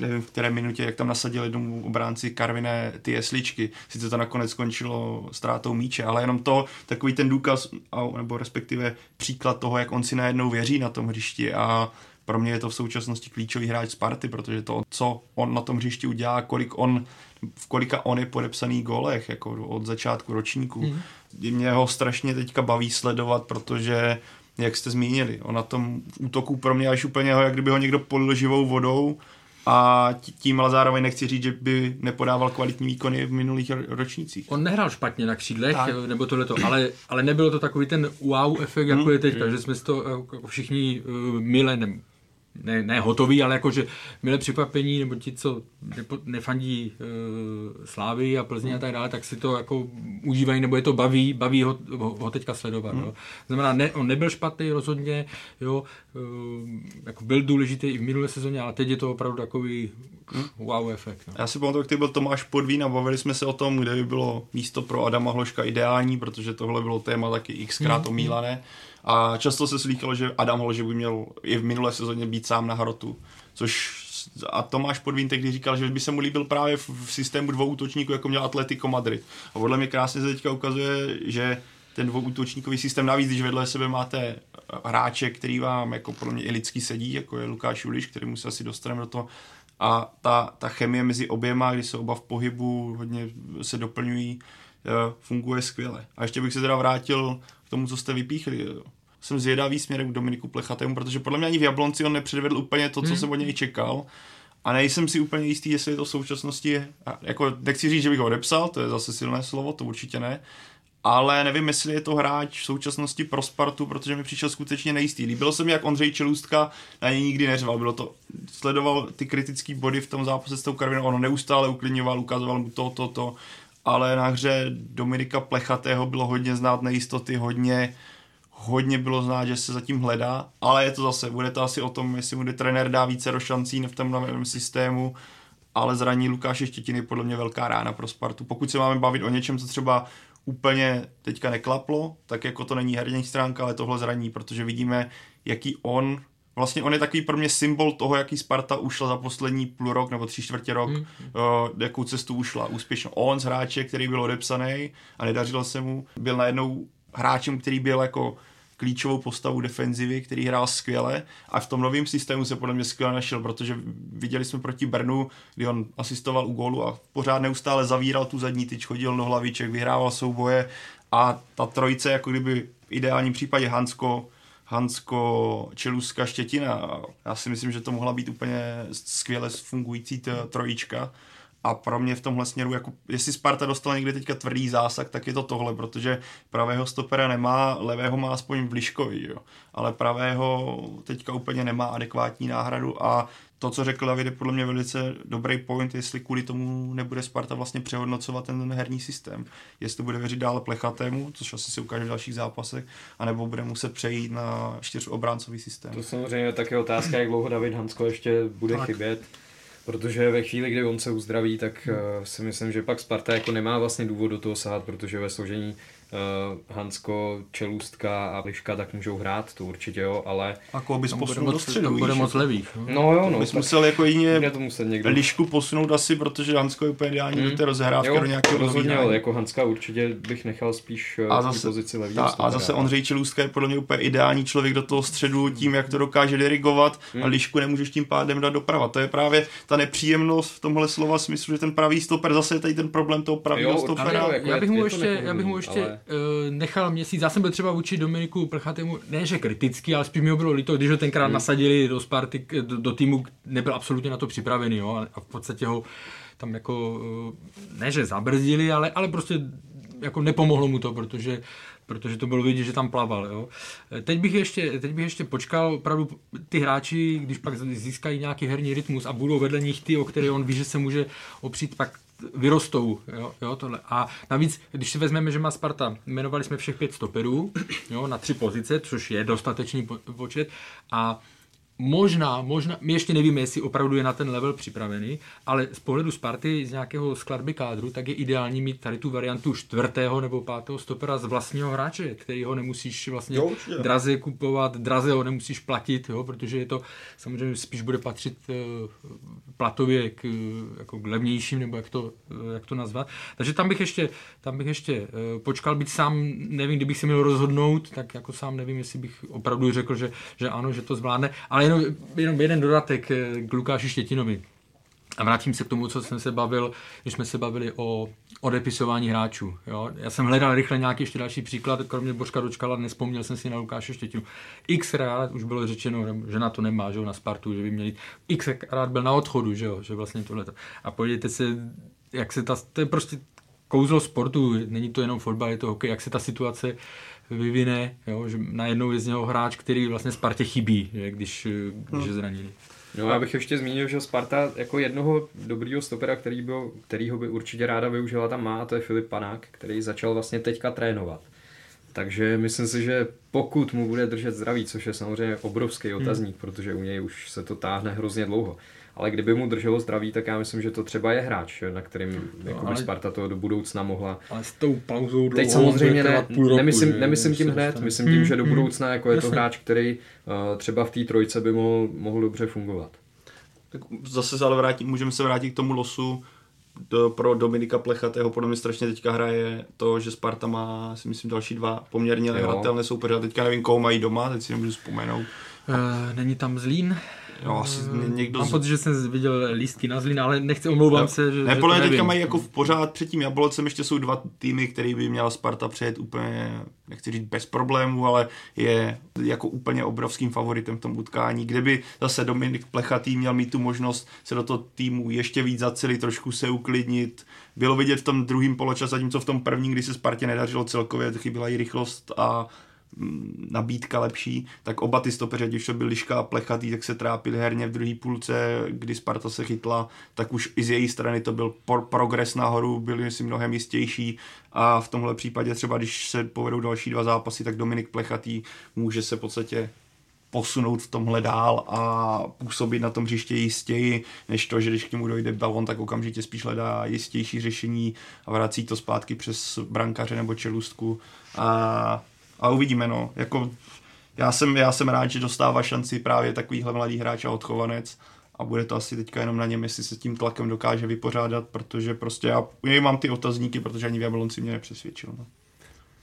Speaker 6: nevím v které minutě, jak tam nasadili jednomu obránci Karviné ty jesličky, sice to nakonec skončilo ztrátou míče, ale jenom to, takový ten důkaz, nebo respektive příklad toho, jak on si najednou věří na tom hřišti a pro mě je to v současnosti klíčový hráč Sparty, protože to, co on na tom hřišti udělá, kolik on, v kolika on je podepsaný golech, jako od začátku ročníku. Mm. Mě ho strašně teďka baví sledovat, protože jak jste zmínili, on na tom útoku pro mě až úplně ho, jak kdyby ho někdo polil živou vodou a tím ale zároveň nechci říct, že by nepodával kvalitní výkony v minulých ročnících.
Speaker 7: On nehrál špatně na křídlech, tak. nebo tohleto, ale, ale nebylo to takový ten wow efekt, jako hmm. je teď, že jsme to jako všichni uh, mile, ne, ne hotový, ale jakože milé překvapení, nebo ti, co nepo, nefandí e, Slávy a Plzně a tak dále, tak si to jako užívají, nebo je to baví, baví ho, ho, ho teďka sledovat. Hmm. Jo. Znamená, ne, on nebyl špatný rozhodně, jo, e, jako byl důležitý i v minulé sezóně, ale teď je to opravdu takový hmm. wow efekt. No.
Speaker 6: Já si pamatuju, jak byl Tomáš Podvín a bavili jsme se o tom, kde by bylo místo pro Adama Hloška ideální, protože tohle bylo téma taky xkrát hmm. A často se slýchalo, že Adam Hol, že by měl i v minulé sezóně být sám na hrotu, což a Tomáš Podvín tehdy říkal, že by se mu líbil právě v, v systému dvou útočníků, jako měl Atletico Madrid. A podle mě krásně se teďka ukazuje, že ten dvouútočníkový systém, navíc když vedle sebe máte hráče, který vám jako podle mě i lidský sedí, jako je Lukáš Juliš, který musí asi dostaneme do toho, a ta, ta chemie mezi oběma, kdy se oba v pohybu hodně se doplňují, eh, funguje skvěle. A ještě bych se teda vrátil tomu, co jste vypíchli. Jsem zvědavý směrem k Dominiku Plechatému, protože podle mě ani v Jablonci on nepředvedl úplně to, co hmm. jsem od něj čekal. A nejsem si úplně jistý, jestli je to v současnosti, jako nechci říct, že bych ho odepsal, to je zase silné slovo, to určitě ne, ale nevím, jestli je to hráč v současnosti pro Spartu, protože mi přišel skutečně nejistý. Líbilo se mi, jak Ondřej Čelůstka na něj nikdy neřval. Bylo to, sledoval ty kritické body v tom zápase s tou Karvinou, on neustále uklidňoval, ukazoval mu to, to, to ale na hře Dominika Plechatého bylo hodně znát nejistoty, hodně, hodně bylo znát, že se zatím hledá, ale je to zase, bude to asi o tom, jestli mu trenér dá více šancí v tom novém systému, ale zraní Lukáše Štětiny podle mě velká rána pro Spartu. Pokud se máme bavit o něčem, co třeba úplně teďka neklaplo, tak jako to není herní stránka, ale tohle zraní, protože vidíme, jaký on vlastně on je takový pro mě symbol toho, jaký Sparta ušla za poslední půl rok nebo tři čtvrtě rok, hmm. uh, jakou cestu ušla úspěšně. On z hráče, který byl odepsaný a nedařilo se mu, byl najednou hráčem, který byl jako klíčovou postavu defenzivy, který hrál skvěle a v tom novém systému se podle mě skvěle našel, protože viděli jsme proti Brnu, kdy on asistoval u gólu a pořád neustále zavíral tu zadní tyč, chodil do hlaviček, vyhrával souboje a ta trojice jako kdyby v ideálním případě Hansko, Hansko, Čeluska, Štětina. Já si myslím, že to mohla být úplně skvěle fungující trojička a pro mě v tomhle směru, jako jestli Sparta dostala někdy teďka tvrdý zásah, tak je to tohle, protože pravého stopera nemá, levého má aspoň v Liškovi, jo. ale pravého teďka úplně nemá adekvátní náhradu a to, co řekl David, je podle mě velice dobrý point, jestli kvůli tomu nebude Sparta vlastně přehodnocovat ten herní systém. Jestli bude věřit dále plechatému, což asi se ukáže v dalších zápasech, anebo bude muset přejít na čtyřobráncový systém.
Speaker 5: To samozřejmě je také otázka, jak dlouho David Hansko ještě bude tak. chybět protože ve chvíli, kdy on se uzdraví, tak uh, si myslím, že pak Sparta jako nemá vlastně důvod do toho sahat, protože ve složení Hansko, Čelůstka a Liška tak můžou hrát, to určitě jo, ale...
Speaker 6: Jako bys posunul do středu,
Speaker 7: Tam bude moc levých.
Speaker 5: No, no jo, no.
Speaker 6: Bys musel jako jině
Speaker 5: to muset někdo.
Speaker 6: Lišku posunout asi, protože Hansko je úplně ideální hmm. do té rozhrávky do nějakého
Speaker 5: rozhodně, ale jako Hanska určitě bych nechal spíš
Speaker 6: a zase,
Speaker 5: pozici levý.
Speaker 6: Ta, a zase Ondřej Čelůstka je podle mě úplně ideální člověk do toho středu tím, jak to dokáže dirigovat hmm. a Lišku nemůžeš tím pádem dát doprava. To je právě ta nepříjemnost v tomhle slova smyslu, že ten pravý stoper zase je tady ten problém toho pravého stopera.
Speaker 7: Já bych mu ještě, já bych mu ještě eh, nechal nechal měsíc. Já jsem byl třeba vůči Dominiku Prchatému, ne že kritický, ale spíš mi ho bylo líto, když ho tenkrát hmm. nasadili do Sparty, do, do týmu, nebyl absolutně na to připravený, jo, a v podstatě ho tam jako, eh, ne že zabrzdili, ale, ale prostě jako nepomohlo mu to, protože protože to bylo vidět, že tam plaval. Jo. Teď, bych ještě, teď bych ještě počkal, opravdu ty hráči, když pak získají nějaký herní rytmus a budou vedle nich ty, o které on ví, že se může opřít, pak vyrostou. Jo, jo, tohle. A navíc, když si vezmeme, že má Sparta, jmenovali jsme všech pět stoperů jo, na tři pozice, což je dostatečný počet a Možná, možná, my ještě nevíme, jestli opravdu je na ten level připravený, ale z pohledu Sparty z nějakého skladby kádru, tak je ideální mít tady tu variantu čtvrtého nebo pátého stopera z vlastního hráče, který ho nemusíš vlastně jo, draze kupovat, draze ho nemusíš platit, jo, protože je to samozřejmě spíš bude patřit uh, platově k, jako k levnějším, nebo jak to, uh, jak to nazvat. Takže tam bych ještě, tam bych ještě uh, počkal, být sám, nevím, kdybych se měl rozhodnout, tak jako sám nevím, jestli bych opravdu řekl, že, že ano, že to zvládne, ale jenom, jenom jeden dodatek eh, k Lukáši Štětinovi. A vrátím se k tomu, co jsem se bavil, když jsme se bavili o odepisování hráčů. Jo? Já jsem hledal rychle nějaký ještě další příklad, kromě Božka Dočkala, nespomněl jsem si na Lukáše Štětinu. X rád už bylo řečeno, že na to nemá, že na Spartu, že by měli. X rád byl na odchodu, že jo, že vlastně tohle. A podívejte se, jak se ta, to je prostě kouzlo sportu, není to jenom fotbal, je to hokej, jak se ta situace vyvine, jo, že najednou je z něho hráč, který vlastně Spartě chybí, že, když, když je zraněný.
Speaker 5: No já bych ještě zmínil, že Sparta jako jednoho dobrýho stopera, který byl, kterýho by určitě ráda využila, tam má, a to je Filip Panák, který začal vlastně teďka trénovat. Takže myslím si, že pokud mu bude držet zdraví, což je samozřejmě obrovský otazník, hmm. protože u něj už se to táhne hrozně dlouho, ale kdyby mu drželo zdraví, tak já myslím, že to třeba je hráč, na kterým no, jako ale, Sparta to do budoucna mohla.
Speaker 7: Ale s tou pauzou
Speaker 5: Teď samozřejmě ne, půl roku, nemyslím, že, nemyslím tím hned, myslím tím, že do hmm, budoucna jako je to hráč, který uh, třeba v té trojce by mohl, mohl dobře fungovat.
Speaker 6: Tak zase se ale vrátí, můžeme se vrátit k tomu losu, do, pro Dominika Plechatého podle mě strašně teďka hraje to, že Sparta má, si myslím, další dva poměrně nehratelné soupeře. Teďka nevím, koho mají doma, teď si nemůžu vzpomenout.
Speaker 7: Uh, není tam Zlín?
Speaker 6: Jo, asi někdo...
Speaker 7: Mám z... pocit, že jsem viděl lístky na Zlín, ale nechci, omlouvám
Speaker 6: no.
Speaker 7: se, že,
Speaker 6: ne, podle teďka mají jako v pořád před tím Jablocem ještě jsou dva týmy, který by měla Sparta přejet úplně, nechci říct bez problémů, ale je jako úplně obrovským favoritem v tom utkání. Kdyby zase Dominik Plechatý měl mít tu možnost se do toho týmu ještě víc zacelit, trošku se uklidnit, bylo vidět v tom druhém poločase, zatímco v tom prvním, kdy se Spartě nedařilo celkově, chyběla i rychlost a nabídka lepší, tak oba ty stopeři, když to byl Liška a Plechatý, tak se trápili herně v druhé půlce, kdy Sparta se chytla, tak už i z její strany to byl progres nahoru, byl si mnohem jistější a v tomhle případě třeba, když se povedou další dva zápasy, tak Dominik Plechatý může se v podstatě posunout v tomhle dál a působit na tom hřiště jistěji, než to, že když k němu dojde balon, tak okamžitě spíš hledá jistější řešení a vrací to zpátky přes brankaře nebo čelustku. A a uvidíme, no. Jako, já jsem, já jsem rád, že dostává šanci právě takovýhle mladý hráč a odchovanec a bude to asi teďka jenom na něm, jestli se s tím tlakem dokáže vypořádat, protože prostě já, já mám ty otazníky, protože ani v Jablonci mě nepřesvědčil. No.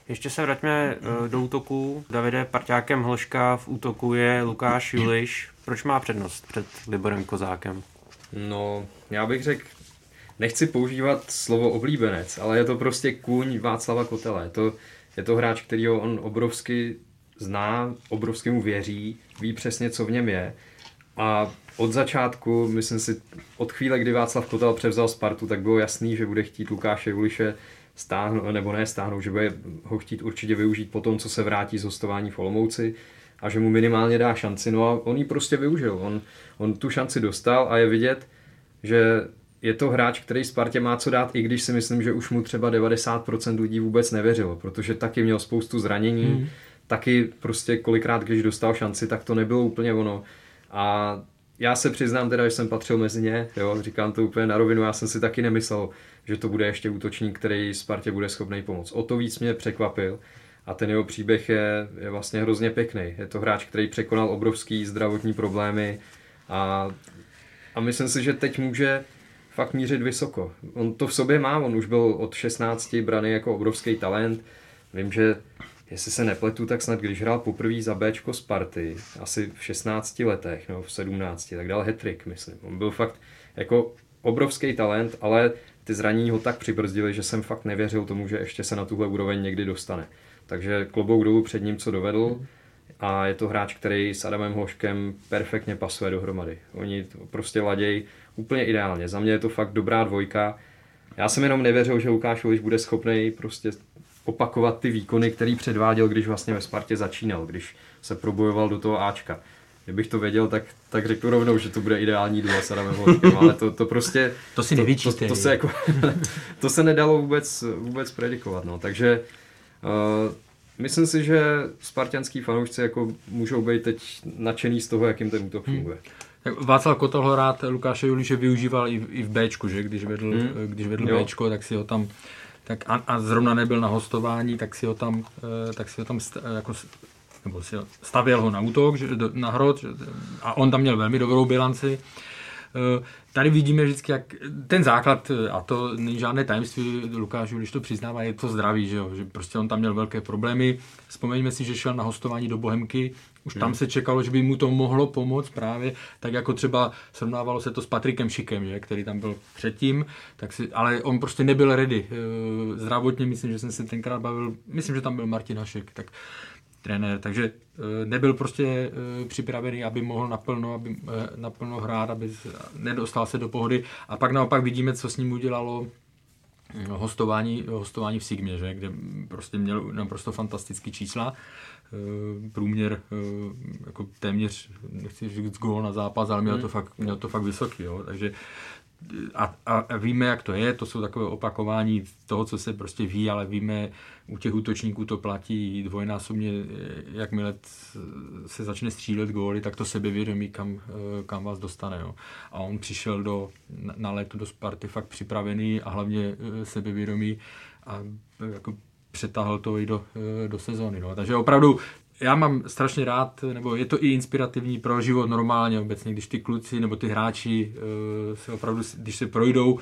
Speaker 4: Ještě se vraťme eh, do útoku. Davide parťákem Hlška v útoku je Lukáš Juliš. Proč má přednost před Liborem Kozákem?
Speaker 5: No, já bych řekl, nechci používat slovo oblíbenec, ale je to prostě kůň Václava Kotele. Je to, je to hráč, který on obrovsky zná, obrovsky mu věří, ví přesně, co v něm je. A od začátku, myslím si, od chvíle, kdy Václav Kotel převzal Spartu, tak bylo jasný, že bude chtít Lukáše Juliše stáhnout, nebo ne stáhnout, že bude ho chtít určitě využít po tom, co se vrátí z hostování v Olomouci a že mu minimálně dá šanci. No a on ji prostě využil. On, on tu šanci dostal a je vidět, že je to hráč, který Spartě má co dát, i když si myslím, že už mu třeba 90% lidí vůbec nevěřilo, protože taky měl spoustu zranění, hmm. taky prostě kolikrát, když dostal šanci, tak to nebylo úplně ono. A já se přiznám teda, že jsem patřil mezi ně, jo, říkám to úplně na rovinu, já jsem si taky nemyslel, že to bude ještě útočník, který Spartě bude schopný pomoct. O to víc mě překvapil a ten jeho příběh je, je vlastně hrozně pěkný. Je to hráč, který překonal obrovský zdravotní problémy a, a myslím si, že teď může fakt mířit vysoko. On to v sobě má, on už byl od 16 braný jako obrovský talent. Vím, že jestli se nepletu, tak snad když hrál poprvé za Bčko Sparty, asi v 16 letech, nebo v 17, tak dal hetrik, myslím. On byl fakt jako obrovský talent, ale ty zranění ho tak přibrzdily, že jsem fakt nevěřil tomu, že ještě se na tuhle úroveň někdy dostane. Takže klobouk dolů před ním, co dovedl, a je to hráč, který s Adamem Hoškem perfektně pasuje dohromady. Oni prostě ladějí úplně ideálně. Za mě je to fakt dobrá dvojka. Já jsem jenom nevěřil, že Lukáš Uliš bude schopný prostě opakovat ty výkony, který předváděl, když vlastně ve Spartě začínal, když se probojoval do toho Ačka. Kdybych to věděl, tak, tak řeknu rovnou, že to bude ideální duo s Adamem Hoškem, ale to, to prostě... (laughs)
Speaker 7: To si
Speaker 5: To, to, to, se jako, (laughs) to se nedalo vůbec, vůbec predikovat, no. Takže uh, myslím si, že spartianský fanoušci jako můžou být teď nadšený z toho, jakým ten útok hmm. funguje.
Speaker 7: Hmm. Václav Kotol rád Lukáše Juliše využíval i v, i v Bčku, že? Když vedl, hmm. když vedl Bčko, tak si ho tam tak a, a zrovna nebyl na hostování, tak si ho tam, eh, tak si ho tam jako, nebo si stavěl ho na útok, že, na hrot a on tam měl velmi dobrou bilanci. Eh, tady vidíme vždycky, jak ten základ, eh, a to není žádné tajemství, Lukáš, když to přiznává, je to zdraví, že, jo? že prostě on tam měl velké problémy. Vzpomeňme si, že šel na hostování do Bohemky, už tam hmm. se čekalo, že by mu to mohlo pomoct právě, tak jako třeba srovnávalo se to s Patrikem Šikem, že, který tam byl předtím, tak si, ale on prostě nebyl ready. Eh, zdravotně myslím, že jsem se tenkrát bavil, myslím, že tam byl Martin Hašek, tak trenér, takže eh, nebyl prostě eh, připravený, aby mohl naplno, aby, naplno hrát, aby nedostal se do pohody. A pak naopak vidíme, co s ním udělalo hostování, hostování v Sigmě, že? kde prostě měl naprosto fantastické čísla. Eh, průměr eh, jako téměř, nechci říct gól na zápas, ale měl to hmm. fakt, měl to fakt vysoký. Jo? Takže a, a, víme, jak to je, to jsou takové opakování toho, co se prostě ví, ale víme, u těch útočníků to platí dvojnásobně, jakmile se začne střílet góly, tak to sebevědomí kam, kam vás dostane. Jo. A on přišel do, na léto do Sparty fakt připravený a hlavně eh, sebevědomý a jako přetáhl to i do, eh, do sezóny. No. Takže opravdu já mám strašně rád, nebo je to i inspirativní pro život normálně obecně, když ty kluci nebo ty hráči uh, se opravdu, když se projdou uh,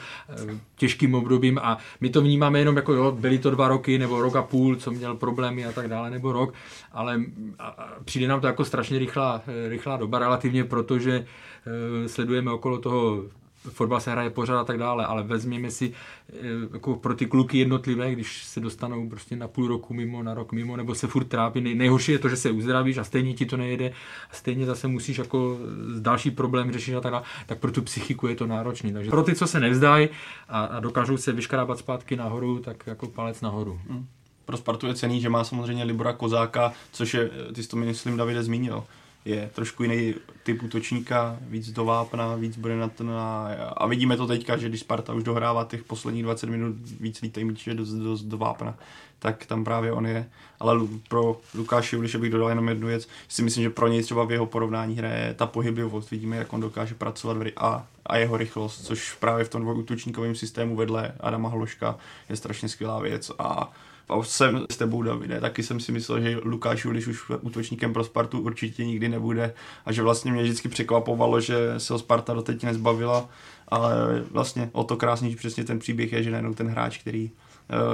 Speaker 7: těžkým obdobím a my to vnímáme jenom jako, jo, byly to dva roky nebo rok a půl, co měl problémy a tak dále, nebo rok, ale a přijde nám to jako strašně rychlá, rychlá doba relativně, protože sledujeme okolo toho fotbal se hraje pořád a tak dále, ale vezměme si eh, jako pro ty kluky jednotlivé, když se dostanou prostě na půl roku mimo, na rok mimo, nebo se furt trápí. Nej, nejhorší je to, že se uzdravíš a stejně ti to nejede a stejně zase musíš jako další problém řešit a tak dále, tak pro tu psychiku je to náročný. Takže pro ty, co se nevzdají a, a dokážou se vyškrábat zpátky nahoru, tak jako palec nahoru. Hmm.
Speaker 6: Pro Spartu je cený, že má samozřejmě Libora Kozáka, což je, ty jsi to myslím Davide zmínil, je trošku jiný typ útočníka, víc do vápna, víc bude na ten a vidíme to teďka, že když Sparta už dohrává těch posledních 20 minut víc lítají míče do, do, do vápna, tak tam právě on je. Ale pro Lukáše když bych dodal jenom jednu věc, si myslím, že pro něj třeba v jeho porovnání hraje ta pohyblivost. Vidíme, jak on dokáže pracovat a, a jeho rychlost, což právě v tom dvouútočníkovém systému vedle Adama Hloška je strašně skvělá věc. A a jsem s tebou, Davide, taky jsem si myslel, že Lukáš Juliš už útočníkem pro Spartu určitě nikdy nebude a že vlastně mě vždycky překvapovalo, že se ho Sparta doteď nezbavila, ale vlastně o to krásnější přesně ten příběh je, že najednou ten hráč, který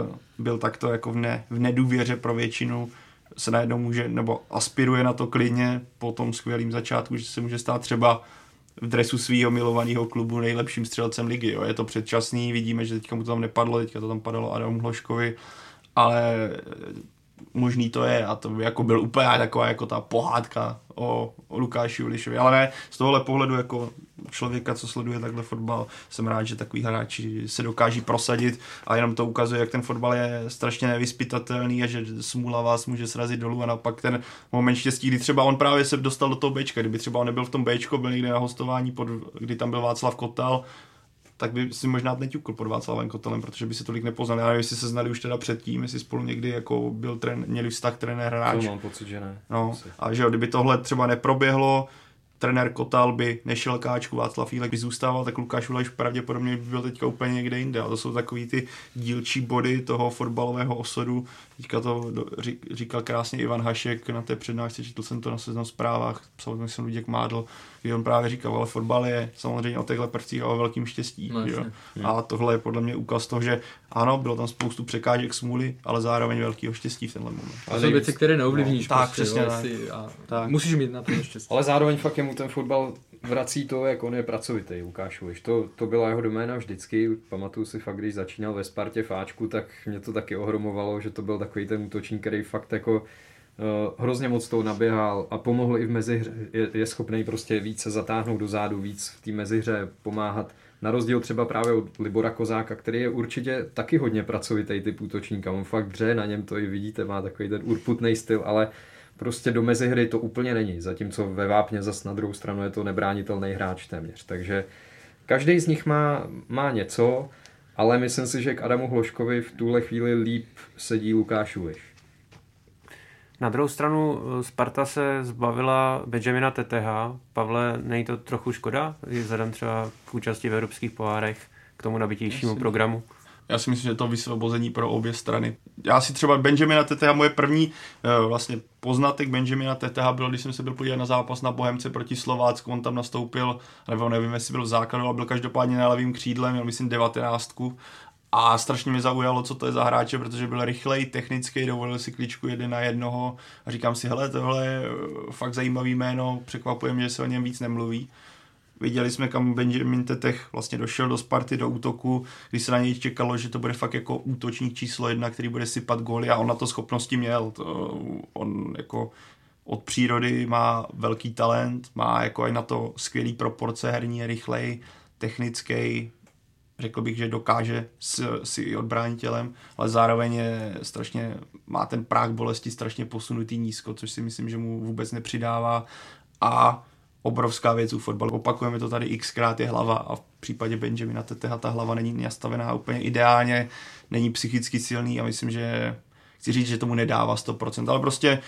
Speaker 6: uh, byl takto jako v, ne, v nedůvěře pro většinu, se najednou může, nebo aspiruje na to klidně po tom skvělém začátku, že se může stát třeba v dresu svého milovaného klubu nejlepším střelcem ligy. Jo. Je to předčasný, vidíme, že teďka mu to tam nepadlo, teďka to tam padalo Adamu Hloškovi, ale možný to je a to by jako byl úplně taková jako ta pohádka o, o Lukáši Ulišovi, ale ne, z tohohle pohledu jako člověka, co sleduje takhle fotbal, jsem rád, že takový hráči se dokáží prosadit a jenom to ukazuje, jak ten fotbal je strašně nevyspytatelný a že smůla vás může srazit dolů a napak ten moment štěstí, kdy třeba on právě se dostal do toho Bčka, kdyby třeba on nebyl v tom Bčko, byl někde na hostování, pod, kdy tam byl Václav Kotal, tak by si možná neťukl pod Václavem Kotelem, protože by se tolik nepoznal. Já nevím, jestli se znali už teda předtím, jestli spolu někdy jako byl tren, měli vztah trenér hráč.
Speaker 5: To mám pocit, že ne.
Speaker 6: No, a že jo, kdyby tohle třeba neproběhlo, trenér Kotal by nešel káčku, Václav Fílek by zůstával, tak Lukáš Uleš pravděpodobně by byl teďka úplně někde jinde. A to jsou takový ty dílčí body toho fotbalového osudu. Teďka to říkal krásně Ivan Hašek na té přednášce, četl jsem to na seznam zprávách, psal jsem Luděk Mádl, kdy on právě říkal, ale fotbal je samozřejmě o těchto prvcích a o velkým štěstí. No, jo? A tohle je podle mě úkaz toho, že ano, bylo tam spoustu překážek smůly, ale zároveň velkého štěstí v tenhle moment.
Speaker 7: A jsou věci, které neovlivníš.
Speaker 6: No, tak, prostě, přesně. Jo,
Speaker 7: a tak. Musíš mít na to štěstí.
Speaker 5: Ale zároveň fakt je mu ten fotbal vrací to, jak on je pracovitý, Lukášovič. To, to byla jeho doména vždycky. Pamatuju si fakt, když začínal ve Spartě Fáčku, tak mě to taky ohromovalo, že to byl takový ten útočník, který fakt jako uh, hrozně moc toho naběhal a pomohl i v mezihře. Je, je schopný prostě více zatáhnout do zádu, víc v té mezihře pomáhat. Na rozdíl třeba právě od Libora Kozáka, který je určitě taky hodně pracovitý typ útočníka. On fakt dře, na něm to i vidíte, má takový ten urputný styl, ale prostě do mezihry to úplně není, zatímco ve Vápně zas na druhou stranu je to nebránitelný hráč téměř. Takže každý z nich má, má něco, ale myslím si, že k Adamu Hloškovi v tuhle chvíli líp sedí Lukáš Uliš.
Speaker 4: Na druhou stranu eh, Sparta se zbavila Benjamina TTH. Pavle, není to trochu škoda, vzhledem třeba k účasti v evropských pohárech, k tomu nabitějšímu programu?
Speaker 6: Já si myslím, že to vysvobození pro obě strany. Já si třeba Benjamina TTH, moje první eh, vlastně poznatek Benjamina TTH byl, když jsem se byl podívat na zápas na Bohemce proti Slovácku, on tam nastoupil, nebo nevím, jestli byl v základu, ale byl každopádně na levým křídlem, měl myslím devatenáctku a strašně mě zaujalo, co to je za hráče, protože byl rychlej, technický, dovolil si klíčku jeden na jednoho a říkám si, hele, tohle je fakt zajímavý jméno, překvapuje mě, že se o něm víc nemluví. Viděli jsme, kam Benjamin Tetech vlastně došel do Sparty, do útoku, když se na něj čekalo, že to bude fakt jako útočník číslo jedna, který bude sypat góly a on na to schopnosti měl. To, on jako od přírody má velký talent, má jako i na to skvělý proporce herní, rychlej, technický, řekl bych, že dokáže si i odbránit tělem, ale zároveň je strašně, má ten práh bolesti strašně posunutý nízko, což si myslím, že mu vůbec nepřidává a obrovská věc u fotbalu. Opakujeme to tady xkrát je hlava a v případě Benjamina Teteha ta hlava není nastavená úplně ideálně, není psychicky silný a myslím, že chci říct, že tomu nedává 100%, ale prostě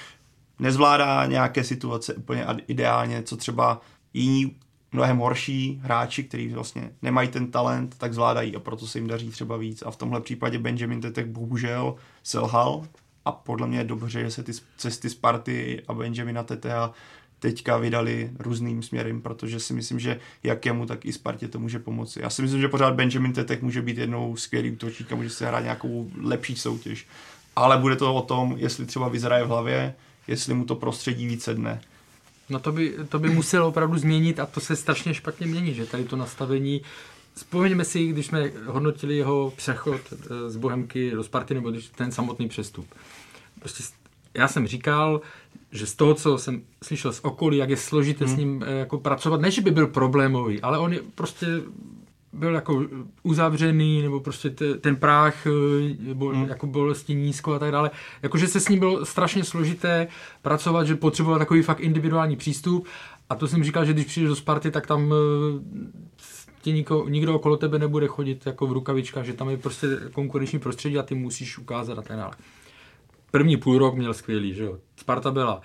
Speaker 6: nezvládá nějaké situace úplně ideálně, co třeba jiní mnohem horší hráči, kteří vlastně nemají ten talent, tak zvládají a proto se jim daří třeba víc. A v tomhle případě Benjamin Tetek bohužel selhal a podle mě je dobře, že se ty cesty Sparty a Benjamina Tetea teďka vydali různým směrem, protože si myslím, že jak jemu, tak i Spartě to může pomoci. Já si myslím, že pořád Benjamin Tetek může být jednou skvělý útočník a může se hrát nějakou lepší soutěž. Ale bude to o tom, jestli třeba vyzraje v hlavě, jestli mu to prostředí více dne.
Speaker 7: No to by, to by muselo opravdu změnit a to se strašně špatně mění, že tady to nastavení Vzpomeňme si, když jsme hodnotili jeho přechod eh, z Bohemky do Sparty, nebo když ten samotný přestup. Prostě já jsem říkal, že z toho, co jsem slyšel z okolí, jak je složité hmm. s ním eh, jako pracovat, ne, že by byl problémový, ale on je prostě byl jako uzavřený, nebo prostě t- ten práh eh, byl hmm. jako bolesti nízko a tak dále. Jakože se s ním bylo strašně složité pracovat, že potřeboval takový fakt individuální přístup a to jsem říkal, že když přijdeš do Sparty, tak tam eh, ti nikdo, nikdo okolo tebe nebude chodit jako v rukavičkách, že tam je prostě konkurenční prostředí a ty musíš ukázat a tak dále. První půl rok měl skvělý, že jo. Sparta byla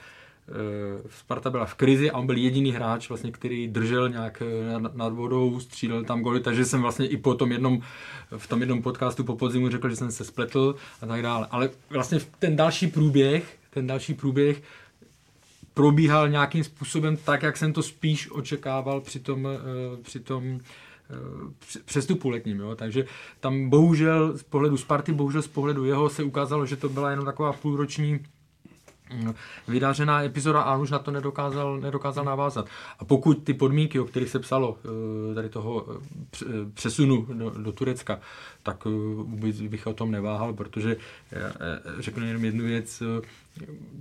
Speaker 7: Sparta byla v krizi a on byl jediný hráč, vlastně, který držel nějak nad, nad vodou, střílel tam goly, takže jsem vlastně i po tom jednom, v tom jednom podcastu po podzimu řekl, že jsem se spletl a tak dále. Ale vlastně ten další průběh, ten další průběh probíhal nějakým způsobem tak, jak jsem to spíš očekával při tom, při tom přestupu letním. Jo? Takže tam bohužel z pohledu Sparty, bohužel z pohledu jeho se ukázalo, že to byla jenom taková půlroční vydářená epizoda a už na to nedokázal, nedokázal navázat. A pokud ty podmínky, o kterých se psalo, eh, tady toho eh, přesunu do, do Turecka, tak eh, vůbec bych o tom neváhal, protože řeknu jenom jednu věc,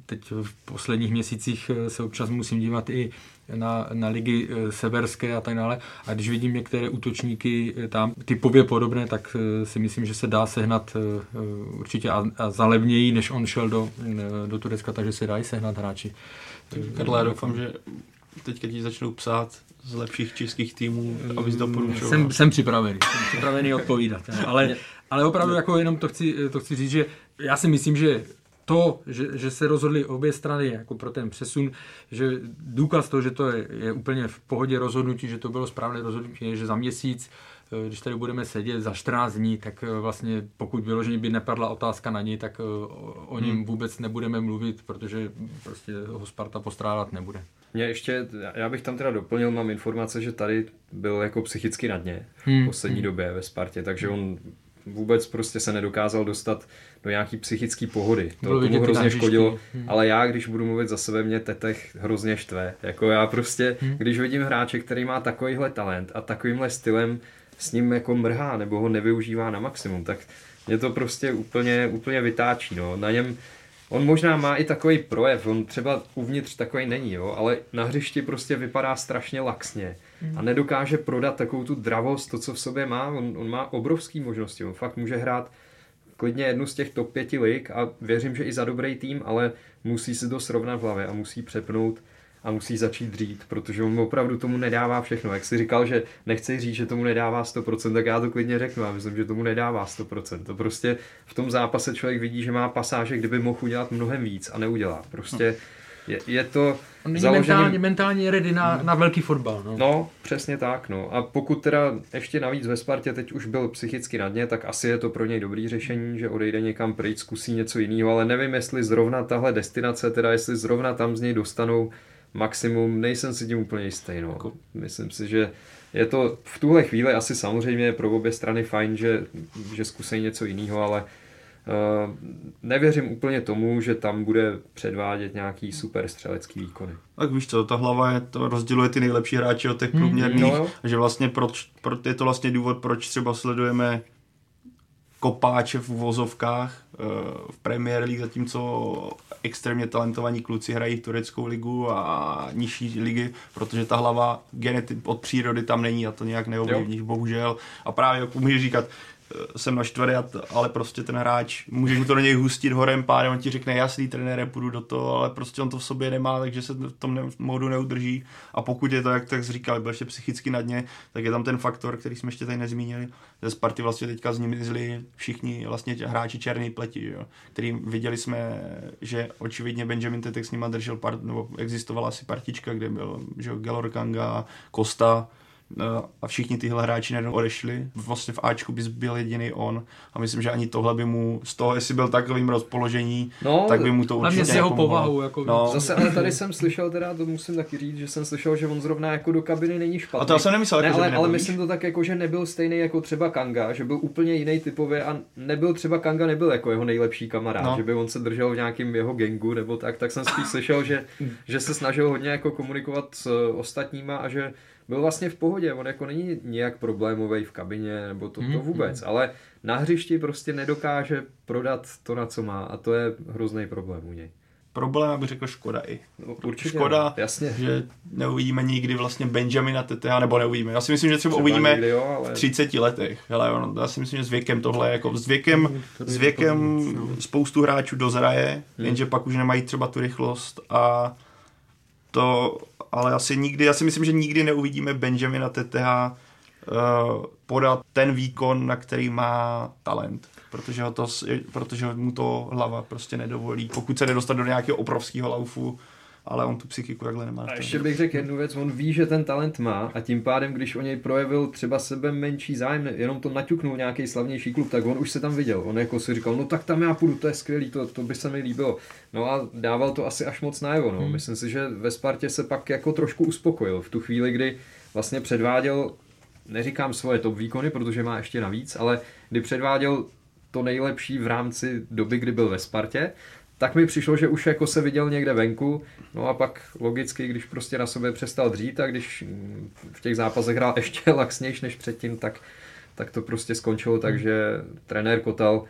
Speaker 7: teď v posledních měsících se občas musím dívat i na, na ligy severské a tak dále. A když vidím některé útočníky tam typově podobné, tak si myslím, že se dá sehnat určitě a, a zalevněji, než on šel do, do Turecka, takže se dají sehnat hráči.
Speaker 6: Karle, doufám, že teďka ti začnou psát z lepších českých týmů, abys doporučoval.
Speaker 7: Jsem, jsem připravený, jsem připravený odpovídat. Ale, (laughs) ale opravdu jako jenom to chci, to chci říct, že já si myslím, že to, že, že se rozhodli obě strany jako pro ten přesun, že důkaz toho, že to je, je úplně v pohodě rozhodnutí, že to bylo správné rozhodnutí, je, že za měsíc Eh, když tady budeme sedět za 14 dní, tak eh, vlastně pokud vyloženě by nepadla otázka na ní, tak eh, o něm hmm. vůbec nebudeme mluvit, protože prostě ho Sparta postrádat nebude.
Speaker 5: Mě ještě, já bych tam teda doplnil, mám informace, že tady byl jako psychicky na dně v hmm. poslední hmm. době ve Spartě, takže on vůbec prostě se nedokázal dostat do nějaký psychické pohody. To tomu hrozně škodilo, hmm. ale já, když budu mluvit za sebe, mě tetech hrozně štve. Jako já prostě, hmm. když vidím hráče, který má takovýhle talent a takovýmhle stylem s ním jako mrhá nebo ho nevyužívá na maximum, tak mě to prostě úplně, úplně vytáčí. No. Na něm, on možná má i takový projev, on třeba uvnitř takový není, jo, ale na hřišti prostě vypadá strašně laxně a nedokáže prodat takovou tu dravost, to, co v sobě má. On, on má obrovské možnosti, on fakt může hrát klidně jednu z těch top pěti lig a věřím, že i za dobrý tým, ale musí si to srovnat v hlavě a musí přepnout a musí začít dřít, protože on opravdu tomu nedává všechno. Jak jsi říkal, že nechci říct, že tomu nedává 100%, tak já to klidně řeknu. Já myslím, že tomu nedává 100%. To prostě v tom zápase člověk vidí, že má pasáže, kdyby mohl udělat mnohem víc a neudělá. Prostě je, je to
Speaker 7: On není založený... mentálně, mentálně ready na, na velký fotbal. No.
Speaker 5: no, přesně tak. No. A pokud teda ještě navíc ve Spartě teď už byl psychicky na dně, tak asi je to pro něj dobrý řešení, že odejde někam pryč, zkusí něco jiného, ale nevím, jestli zrovna tahle destinace, teda jestli zrovna tam z něj dostanou maximum, nejsem si tím úplně jistý. No. Jako, myslím si, že je to v tuhle chvíli asi samozřejmě pro obě strany fajn, že, že zkusí něco jiného, ale nevěřím úplně tomu, že tam bude předvádět nějaký super střelecký výkony.
Speaker 6: Tak víš co, ta hlava je, to rozděluje ty nejlepší hráče od těch hmm, průměrných, hmm, no. že vlastně proč, proč, je to vlastně důvod, proč třeba sledujeme kopáče v uvozovkách eh, v Premier League, zatímco extrémně talentovaní kluci hrají tureckou ligu a nižší ligy, protože ta hlava genety od přírody tam není a to nějak neovlivníš, bohužel. A právě jak můžeš říkat, jsem naštvaný, ale prostě ten hráč, může mu to do něj hustit horem pádem, on ti řekne, jasný trenére, půjdu do toho, ale prostě on to v sobě nemá, takže se v tom ne, modu neudrží. A pokud je to, jak tak říkal, byl ještě psychicky na dně, tak je tam ten faktor, který jsme ještě tady nezmínili. Ze Sparty vlastně teďka z nimi zli všichni vlastně hráči černý pleti, jo, který viděli jsme, že očividně Benjamin Tetek s nima držel, part, nebo existovala asi partička, kde byl že Gelor Kanga, Costa, a všichni tyhle hráči najednou odešli. Vlastně v Ačku bys byl jediný on a myslím, že ani tohle by mu, z toho, jestli byl takovým rozpoložení, no, tak by mu to určitě
Speaker 7: s jeho povahou. Jako
Speaker 5: no. Zase, ale tady jsem slyšel, teda to musím taky říct, že jsem slyšel, že on zrovna jako do kabiny není špatný.
Speaker 6: A to já jsem nemyslel,
Speaker 5: ne,
Speaker 6: jako,
Speaker 5: ale, ale myslím to tak jako, že nebyl stejný jako třeba Kanga, že byl úplně jiný typově a nebyl třeba Kanga nebyl jako jeho nejlepší kamarád, no. že by on se držel v nějakým jeho gengu nebo tak, tak jsem spíš slyšel, že, že se snažil hodně jako komunikovat s ostatníma a že byl vlastně v pohodě, on jako není nějak problémový v kabině, nebo to, to mhm, vůbec, mm. ale na hřišti prostě nedokáže prodat to, na co má a to je hrozný problém u něj.
Speaker 6: Problém, abych řekl, škoda i.
Speaker 5: No, určitě,
Speaker 6: škoda,
Speaker 5: jasně.
Speaker 6: že neuvidíme nikdy vlastně Benjamina Teteha, nebo neuvidíme. Já si myslím, že třeba, třeba uvidíme někdy, jo, ale... v 30 letech. Hele, on, já si myslím, že s věkem tohle, jako s věkem, s věkem spoustu hráčů dozraje, hmm. jenže pak už nemají třeba tu rychlost a to ale asi nikdy, já si myslím, že nikdy neuvidíme Benjamina Teteha podat ten výkon, na který má talent. Protože, ho to, protože mu to hlava prostě nedovolí. Pokud se nedostane do nějakého obrovského laufu, ale on tu psychiku takhle nemá.
Speaker 5: A ještě bych řekl jednu věc, on ví, že ten talent má a tím pádem, když o něj projevil třeba sebe menší zájem, jenom to naťuknul nějaký slavnější klub, tak on už se tam viděl. On jako si říkal, no tak tam já půjdu, to je skvělý, to, to by se mi líbilo. No a dával to asi až moc najevo. No. Hmm. Myslím si, že ve Spartě se pak jako trošku uspokojil v tu chvíli, kdy vlastně předváděl, neříkám svoje top výkony, protože má ještě navíc, ale kdy předváděl to nejlepší v rámci doby, kdy byl ve Spartě, tak mi přišlo, že už jako se viděl někde venku, no a pak logicky, když prostě na sobě přestal dřít a když v těch zápasech hrál ještě (laughs) laxnější než předtím, tak, tak to prostě skončilo tak, že trenér Kotal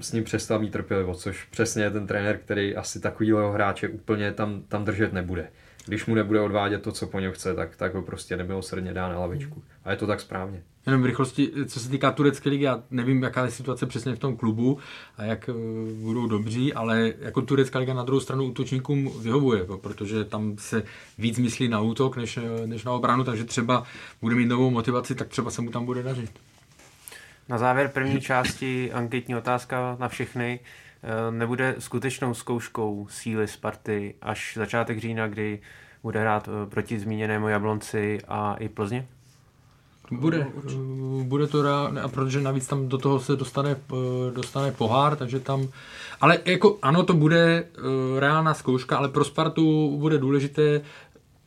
Speaker 5: s ním přestal mít trpělivost, což přesně je ten trenér, který asi takovýhle hráče úplně tam, tam držet nebude když mu nebude odvádět to, co po něm chce, tak, tak ho prostě nebylo srdně dá na lavičku. A je to tak správně.
Speaker 7: Jenom v rychlosti, co se týká turecké ligy, já nevím, jaká je situace přesně v tom klubu a jak uh, budou dobří, ale jako turecká liga na druhou stranu útočníkům vyhovuje, protože tam se víc myslí na útok než, než na obranu, takže třeba bude mít novou motivaci, tak třeba se mu tam bude dařit.
Speaker 4: Na závěr první části anketní otázka na všechny. Eh, nebude skutečnou zkouškou síly Sparty až začátek října, kdy bude hrát eh, proti zmíněnému Jablonci a i Plzni?
Speaker 7: Bude, bude to rá, a protože navíc tam do toho se dostane, eh, dostane pohár, takže tam, ale jako ano, to bude reálná zkouška, ale pro Spartu bude důležité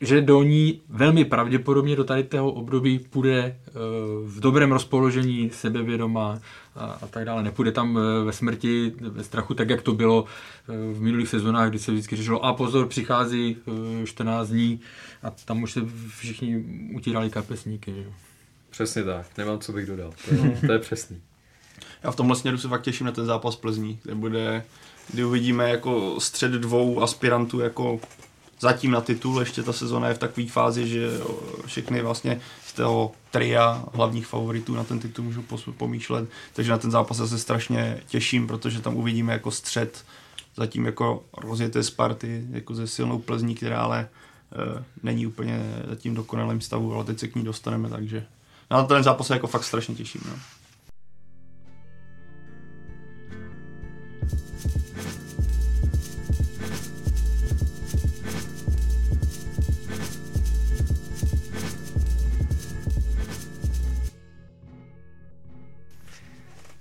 Speaker 7: že do ní velmi pravděpodobně do tady toho období půjde eh, v dobrém rozpoložení, sebevědomá a, a tak dále. Nepůjde tam eh, ve smrti, ve strachu, tak jak to bylo eh, v minulých sezónách, kdy se vždycky řešilo, a pozor, přichází 14 dní a tam už se všichni utírali kapesníky. Že?
Speaker 5: Přesně tak, nemám co bych dodal, to je, to je přesný.
Speaker 6: Já v tomhle směru se fakt těším na ten zápas Plzní, kde bude, kdy uvidíme jako střed dvou aspirantů jako zatím na titul, ještě ta sezona je v takové fázi, že všechny vlastně z toho tria hlavních favoritů na ten titul můžu pomýšlet, takže na ten zápas se strašně těším, protože tam uvidíme jako střed zatím jako rozjeté Sparty, jako ze silnou Plzní, která ale e, není úplně zatím dokonalém stavu, ale teď se k ní dostaneme, takže na ten zápas se jako fakt strašně těším. No.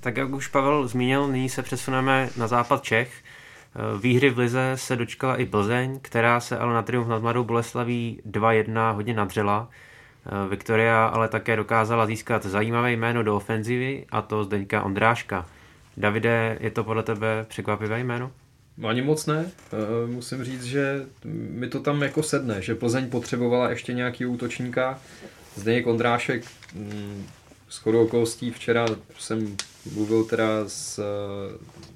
Speaker 4: Tak jak už Pavel zmínil, nyní se přesuneme na západ Čech. Výhry v Lize se dočkala i Plzeň, která se ale na triumf nad Mladou Boleslaví 2-1 hodně nadřela. Viktoria ale také dokázala získat zajímavé jméno do ofenzivy, a to Zdeňka Ondráška. Davide, je to podle tebe překvapivé jméno?
Speaker 5: Ani moc ne. Eh, musím říct, že mi to tam jako sedne, že Plzeň potřebovala ještě nějaký útočníka. Zdeněk Ondrášek mm, s chodou včera jsem mluvil teda s,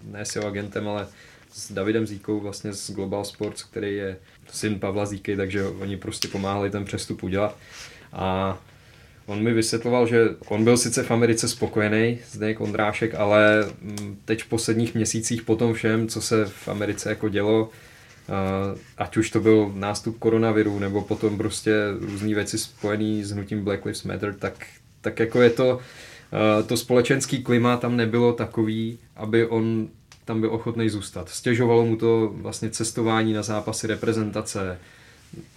Speaker 5: ne s jeho agentem, ale s Davidem Zíkou vlastně z Global Sports, který je syn Pavla Zíky, takže oni prostě pomáhali ten přestup udělat. A on mi vysvětloval, že on byl sice v Americe spokojený, Zdeněk Ondrášek, ale mm, teď v posledních měsících po tom všem, co se v Americe jako dělo, ať už to byl nástup koronaviru, nebo potom prostě různé věci spojené s hnutím Black Lives Matter, tak, tak jako je to, Eh, to společenský klima tam nebylo takový, aby on tam byl ochotný zůstat. Stěžovalo mu to vlastně cestování na zápasy reprezentace.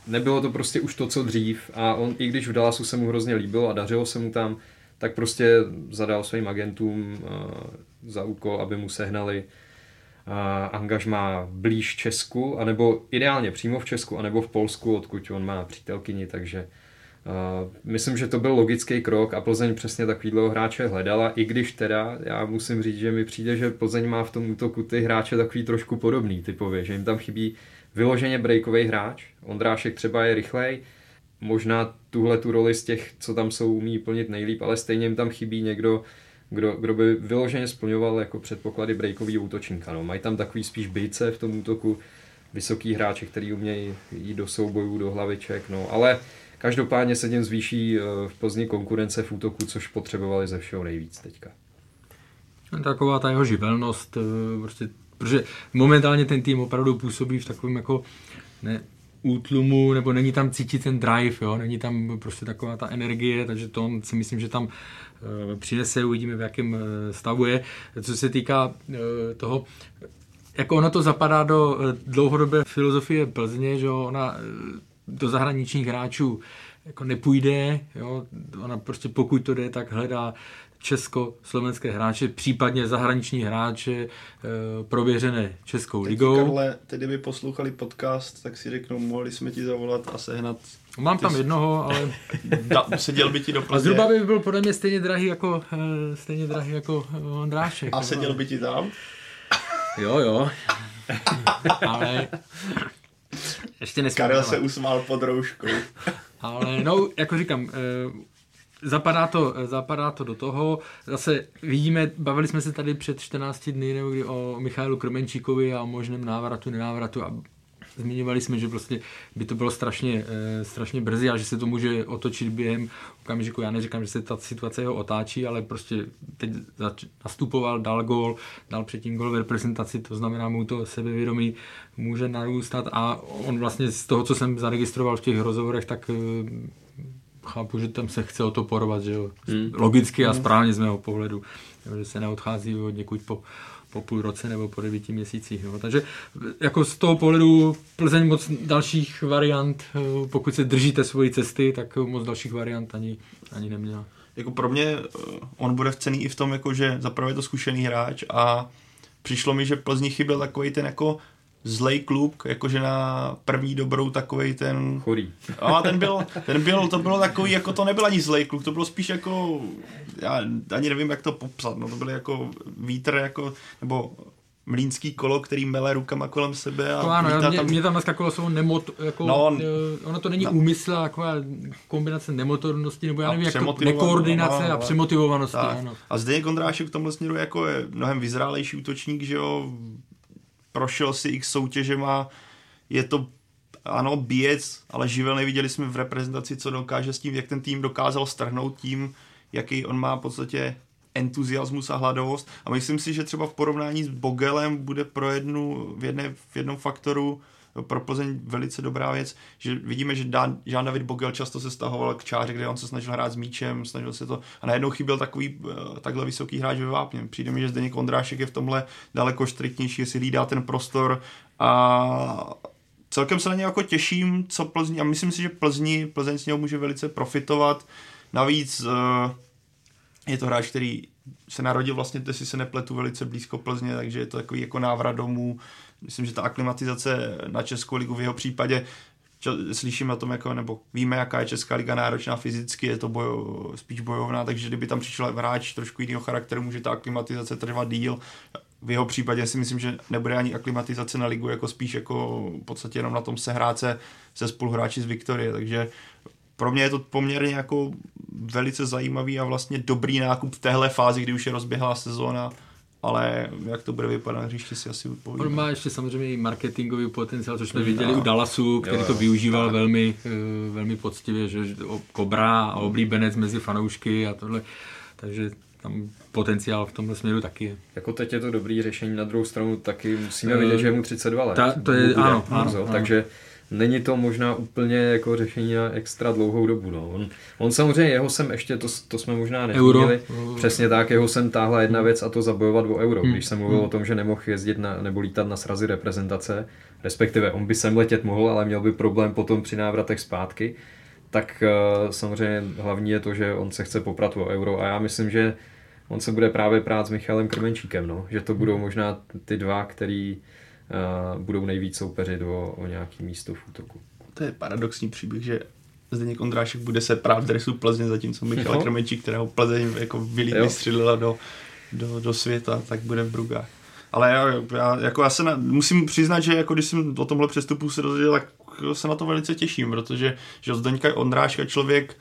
Speaker 5: Nebylo to prostě už to, co dřív. A on, i když v Dallasu se mu hrozně líbilo a dařilo se mu tam, tak prostě zadal svým agentům uh, za úkol, aby mu sehnali uh, angažma blíž Česku, anebo ideálně přímo v Česku, anebo v Polsku, odkud on má přítelkyni, takže myslím, že to byl logický krok a Plzeň přesně takovýhle hráče hledala, i když teda já musím říct, že mi přijde, že Plzeň má v tom útoku ty hráče takový trošku podobný typově, že jim tam chybí vyloženě breakový hráč, Ondrášek třeba je rychlej, možná tuhle tu roli z těch, co tam jsou, umí plnit nejlíp, ale stejně jim tam chybí někdo, kdo, kdo by vyloženě splňoval jako předpoklady breakový útočníka. No. Mají tam takový spíš bíce v tom útoku, vysoký hráči, který umějí jít do soubojů, do hlaviček, no, ale Každopádně se tím zvýší eh, v Plzni konkurence v útoku, což potřebovali ze všeho nejvíc teďka.
Speaker 7: Taková ta jeho živelnost, eh, prostě, protože momentálně ten tým opravdu působí v takovém jako ne, útlumu, nebo není tam cítit ten drive, jo? není tam prostě taková ta energie, takže to si myslím, že tam e, přinese, uvidíme v jakém e, stavu je. Co se týká e, toho, jako ono to zapadá do dlouhodobé filozofie Plzně, že ona do zahraničních hráčů jako nepůjde, jo? ona prostě pokud to jde, tak hledá česko-slovenské hráče, případně zahraniční hráče e, prověřené Českou
Speaker 6: Teď,
Speaker 7: ligou.
Speaker 6: Karle, teď kdyby poslouchali podcast, tak si řeknou, mohli jsme ti zavolat a sehnat...
Speaker 7: Mám tam
Speaker 6: jsi-
Speaker 7: jednoho, ale (laughs)
Speaker 6: Da, seděl by ti do
Speaker 7: a
Speaker 6: Plzně
Speaker 7: zhruba by byl podle mě stejně drahý jako, e, stejně drahý jako eh, Ondrášek.
Speaker 6: a seděl by ti tam.
Speaker 7: Jo, jo. (laughs) ale ještě.
Speaker 6: Karel se usmál pod rouškou.
Speaker 7: Ale no, jako říkám, eh, zapadá to, zapadá to do toho. Zase vidíme, bavili jsme se tady před 14 dny nebo kdy o Michailu Kromenčíkovi a o možném návratu, nenávratu a zmiňovali jsme, že prostě by to bylo strašně, eh, strašně brzy a že se to může otočit během okamžiku. Já neříkám, že se ta situace jeho otáčí, ale prostě teď nastupoval, dal gól, dal předtím gól v reprezentaci, to znamená mu to sebevědomí může narůstat a on vlastně z toho, co jsem zaregistroval v těch rozhovorech, tak eh, chápu, že tam se chce o to porovat, že jo.
Speaker 5: Hmm.
Speaker 7: Logicky a správně z mého pohledu, že se neodchází od někud po, po půl roce nebo po devíti měsících. Jo. Takže jako z toho pohledu Plzeň moc dalších variant, eh, pokud se držíte svoji cesty, tak moc dalších variant ani, ani neměla.
Speaker 6: jako pro mě eh, on bude cený i v tom, jako že zaprvé je to zkušený hráč a přišlo mi, že Plzni chyběl takový ten jako zlej klub, jakože na první dobrou takový ten...
Speaker 5: Chorý.
Speaker 6: A ten byl, ten byl, to bylo takový, jako to nebyl ani zlej kluk, to bylo spíš jako, já ani nevím, jak to popsat, no to byl jako vítr, jako, nebo mlínský kolo, který mele rukama kolem sebe a
Speaker 7: To ano,
Speaker 6: vítá
Speaker 7: já, mě, mě tam naskakovalo slovo nemot, jako,
Speaker 6: No,
Speaker 7: no, ono to není
Speaker 6: no.
Speaker 7: no. úmysl, taková kombinace nemotornosti, nebo já
Speaker 6: A
Speaker 7: nevím, jak to,
Speaker 6: přemotivovanost,
Speaker 7: nekoordinace
Speaker 6: no,
Speaker 7: a
Speaker 6: no.
Speaker 7: přemotivovanosti,
Speaker 6: Tak.
Speaker 7: ano.
Speaker 6: A Zdeněk Ondrášek v tomhle směru jako je mnohem vyzrálejší útočník, že jo, prošel si x soutěžema, je to ano, bíjec, ale živel neviděli jsme v reprezentaci, co dokáže s tím, jak ten tým dokázal strhnout tím, jaký on má v podstatě entuziasmus a hladovost. A myslím si, že třeba v porovnání s Bogelem bude pro jednu, v, jedné, v jednom faktoru pro Plzeň velice dobrá věc, že vidíme, že Dan, Jean-David Bogel často se stahoval k čáře, kde on se snažil hrát s míčem, snažil se to a najednou chyběl takový eh, takhle vysoký hráč ve vápně. Přijde mi, že Zdeněk Ondrášek je v tomhle daleko striktnější, jestli hlídá ten prostor a celkem se na něj jako těším, co Plzni, a myslím si, že Plzni, Plzeň z něho může velice profitovat. Navíc eh, je to hráč, který se narodil vlastně, jestli se nepletu, velice blízko Plzně, takže je to takový jako návrat domů. Myslím, že ta aklimatizace na Českou ligu v jeho případě slyším o tom, jako, nebo víme, jaká je Česká liga náročná fyzicky, je to bojo, spíš bojovná, takže kdyby tam přišel hráč trošku jiného charakteru, může ta aklimatizace trvat díl. V jeho případě si myslím, že nebude ani aklimatizace na ligu, jako spíš jako v podstatě jenom na tom sehrát se se spoluhráči z Viktorie, takže pro mě je to poměrně jako velice zajímavý a vlastně dobrý nákup v téhle fázi, kdy už je rozběhlá sezóna, ale jak to bude vypadat na hřišti si asi
Speaker 7: On
Speaker 6: povíme.
Speaker 7: má ještě samozřejmě i marketingový potenciál, což jsme
Speaker 5: Mm,
Speaker 7: viděli u Dallasu, který
Speaker 5: Jo,
Speaker 7: to
Speaker 5: jo.
Speaker 7: využíval velmi, eh, velmi poctivě, že Kobra a oblíbenec mezi fanoušky a tohle. Takže tam potenciál v tomhle směru taky je.
Speaker 5: Jako teď je to dobrý řešení, na druhou stranu taky musíme
Speaker 7: Eh,
Speaker 5: vidět, že je mu 32 let.
Speaker 7: ta- to je- ano, ano, ano.
Speaker 5: Takže není to možná úplně jako řešení na extra dlouhou dobu. No. On, on samozřejmě, jeho sem ještě, to, to jsme možná nezmínili, přesně tak, jeho sem táhla jedna věc a to zabojovat o euro.
Speaker 7: Hmm.
Speaker 5: Když jsem mluvil o tom, že nemohl jezdit na, nebo lítat na srazy reprezentace, respektive on by sem letět mohl, ale měl by problém potom při návratech zpátky, tak eh, samozřejmě hlavní je to, že on se chce poprat o euro a já myslím, že on se bude právě prát s Michalem Krmenčíkem, no. že to budou možná ty dva, který budou nejvíc soupeřit o, o nějaký místo v útoku.
Speaker 6: To je paradoxní příběh, že Zdeněk Ondrášek bude se prát v dresu Plzně, zatímco Michal
Speaker 5: No.
Speaker 6: Krmenčík, kterého Plzeň jako vylí,
Speaker 5: Jo.
Speaker 6: vystřelila do, do, do, světa, tak bude v Brugách. Ale já, já, jako já se na, musím přiznat, že jako když jsem o tomhle přestupu se dozvěděl, tak se na to velice těším, protože že Zdeňka Ondráška člověk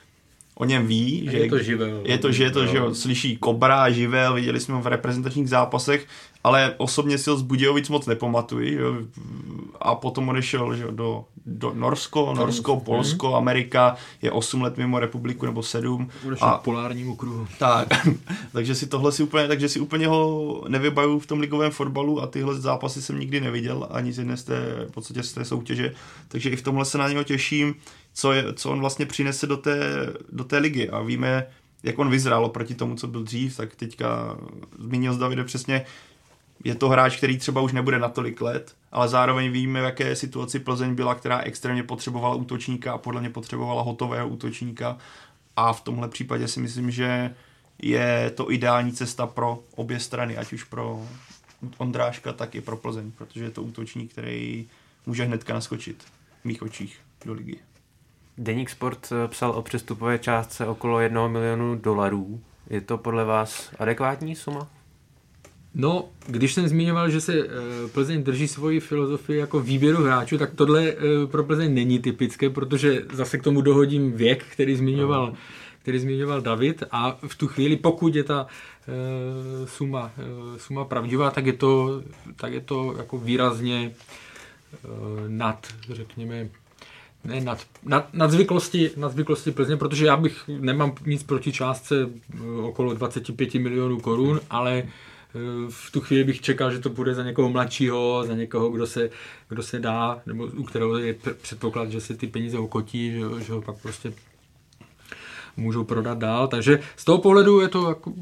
Speaker 6: o něm ví, že
Speaker 7: je to živel.
Speaker 6: je to, že je to, že jo, slyší Kobra, živel, viděli jsme ho v reprezentačních zápasech, ale osobně si ho z Budějovic moc nepamatuji. Jo. A potom odešel že, do, do Norsko, Norsko, Polsko, Amerika, je 8 let mimo republiku nebo 7.
Speaker 7: Odešel a, k polárnímu kruhu.
Speaker 6: Tak, (laughs) takže si tohle si úplně, takže si úplně ho nevybaju v tom ligovém fotbalu a tyhle zápasy jsem nikdy neviděl, ani z jedné z té, v podstatě z té soutěže, takže i v tomhle se na něho těším, co, je, co on vlastně přinese do té, do té ligy a víme, jak on vyzrál oproti tomu, co byl dřív, tak teďka zmínil z Davide přesně, je to hráč, který třeba už nebude na tolik let, ale zároveň víme, v jaké situaci Plzeň byla, která extrémně potřebovala útočníka a podle mě potřebovala hotového útočníka a v tomhle případě si myslím, že je to ideální cesta pro obě strany, ať už pro Ondráška, tak i pro Plzeň, protože je to útočník, který může hnedka naskočit v mých očích do ligy.
Speaker 4: Deník Sport eh, psal o přestupové částce okolo jednoho milionu dolarů. Je to podle vás adekvátní suma?
Speaker 7: No, když jsem zmiňoval, že se eh, Plzeň drží svoji filozofii jako výběru hráčů, tak tohle eh, pro Plzeň není typické, protože zase k tomu dohodím věk, který zmiňoval, který zmiňoval David. A v tu chvíli, pokud je ta suma, suma pravdivá, tak je to, tak je to jako výrazně nad, řekněme, ne, nad, nad, nad, zvyklosti, nad zvyklosti Plzně, protože já bych nemám nic proti částce eh, okolo 25 milionů korun, ale eh, v tu chvíli bych čekal, že to bude za někoho mladšího, za někoho, kdo se, kdo se dá, nebo u kterého je předpoklad, že se ty peníze okotí, že, že ho pak prostě můžou prodat dál. Takže z toho pohledu je to, jako,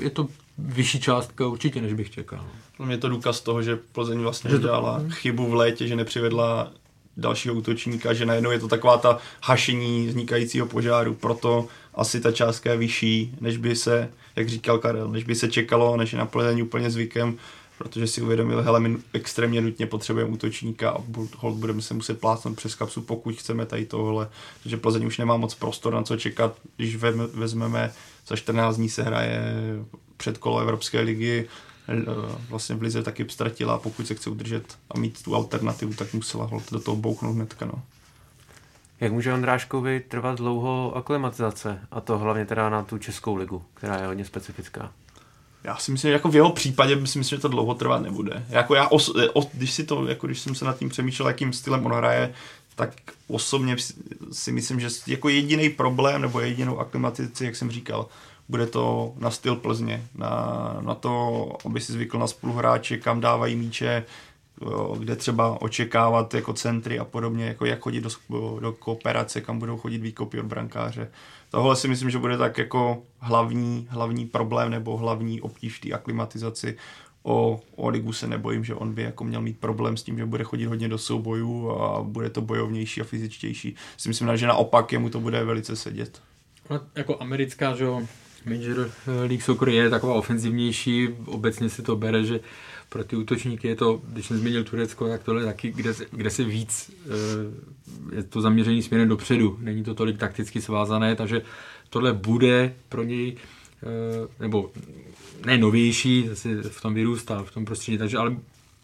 Speaker 7: je to vyšší částka určitě, než bych čekal.
Speaker 6: Je to důkaz toho, že Plzeň vlastně že to... dělala chybu v létě, že nepřivedla dalšího útočníka, že najednou je to taková ta hašení vznikajícího požáru, proto asi ta částka je vyšší, než by se, jak říkal Karel, než by se čekalo, než je na plezení úplně zvykem, protože si uvědomil, hele, my extrémně nutně potřebujeme útočníka a hold budeme se muset plásnout přes kapsu, pokud chceme tady tohle, protože Plzeň už nemá moc prostor na co čekat, když vezmeme, za 14 dní se hraje předkolo Evropské ligy, Eh, vlastně v Lize taky ztratila, pokud se chce udržet a mít tu alternativu, tak musela hold do toho bouchnout hnedka. No.
Speaker 4: Jak může Ondráškovi trvat dlouho aklimatizace? A to hlavně teda na tu českou ligu, která je hodně specifická.
Speaker 6: Já si myslím, že jako v jeho případě si myslím, že to dlouho trvat nebude. Jako já, os, eh, os, když si to, jako když jsem se nad tím přemýšlel, jakým stylem on hraje, tak osobně si myslím, že jako jediný problém nebo jedinou aklimatizaci, jak jsem říkal, bude to na styl Plzně, na, na to, aby si zvykl na spoluhráče, kam dávají míče, kde třeba očekávat jako centry a podobně, jako jak chodit do, do kooperace, kam budou chodit výkopy od brankáře. Tohle si myslím, že bude tak jako hlavní, hlavní problém nebo hlavní obtíž té aklimatizaci. O, o ligu se nebojím, že on by jako měl mít problém s tím, že bude chodit hodně do soubojů a bude to bojovnější a fyzičtější. Si myslím, že naopak jemu to bude velice sedět.
Speaker 7: No, jako americká, že Major League Soccer je taková ofenzivnější, obecně se to bere, že pro ty útočníky je to, když jsem zmínil Turecko, tak tohle taky, kde, kde se víc, eh, je to zaměření směrem dopředu, není to tolik takticky svázané, takže tohle bude pro něj, eh, nebo ne novější, zase v tom vyrůstal, v tom prostředí, takže ale,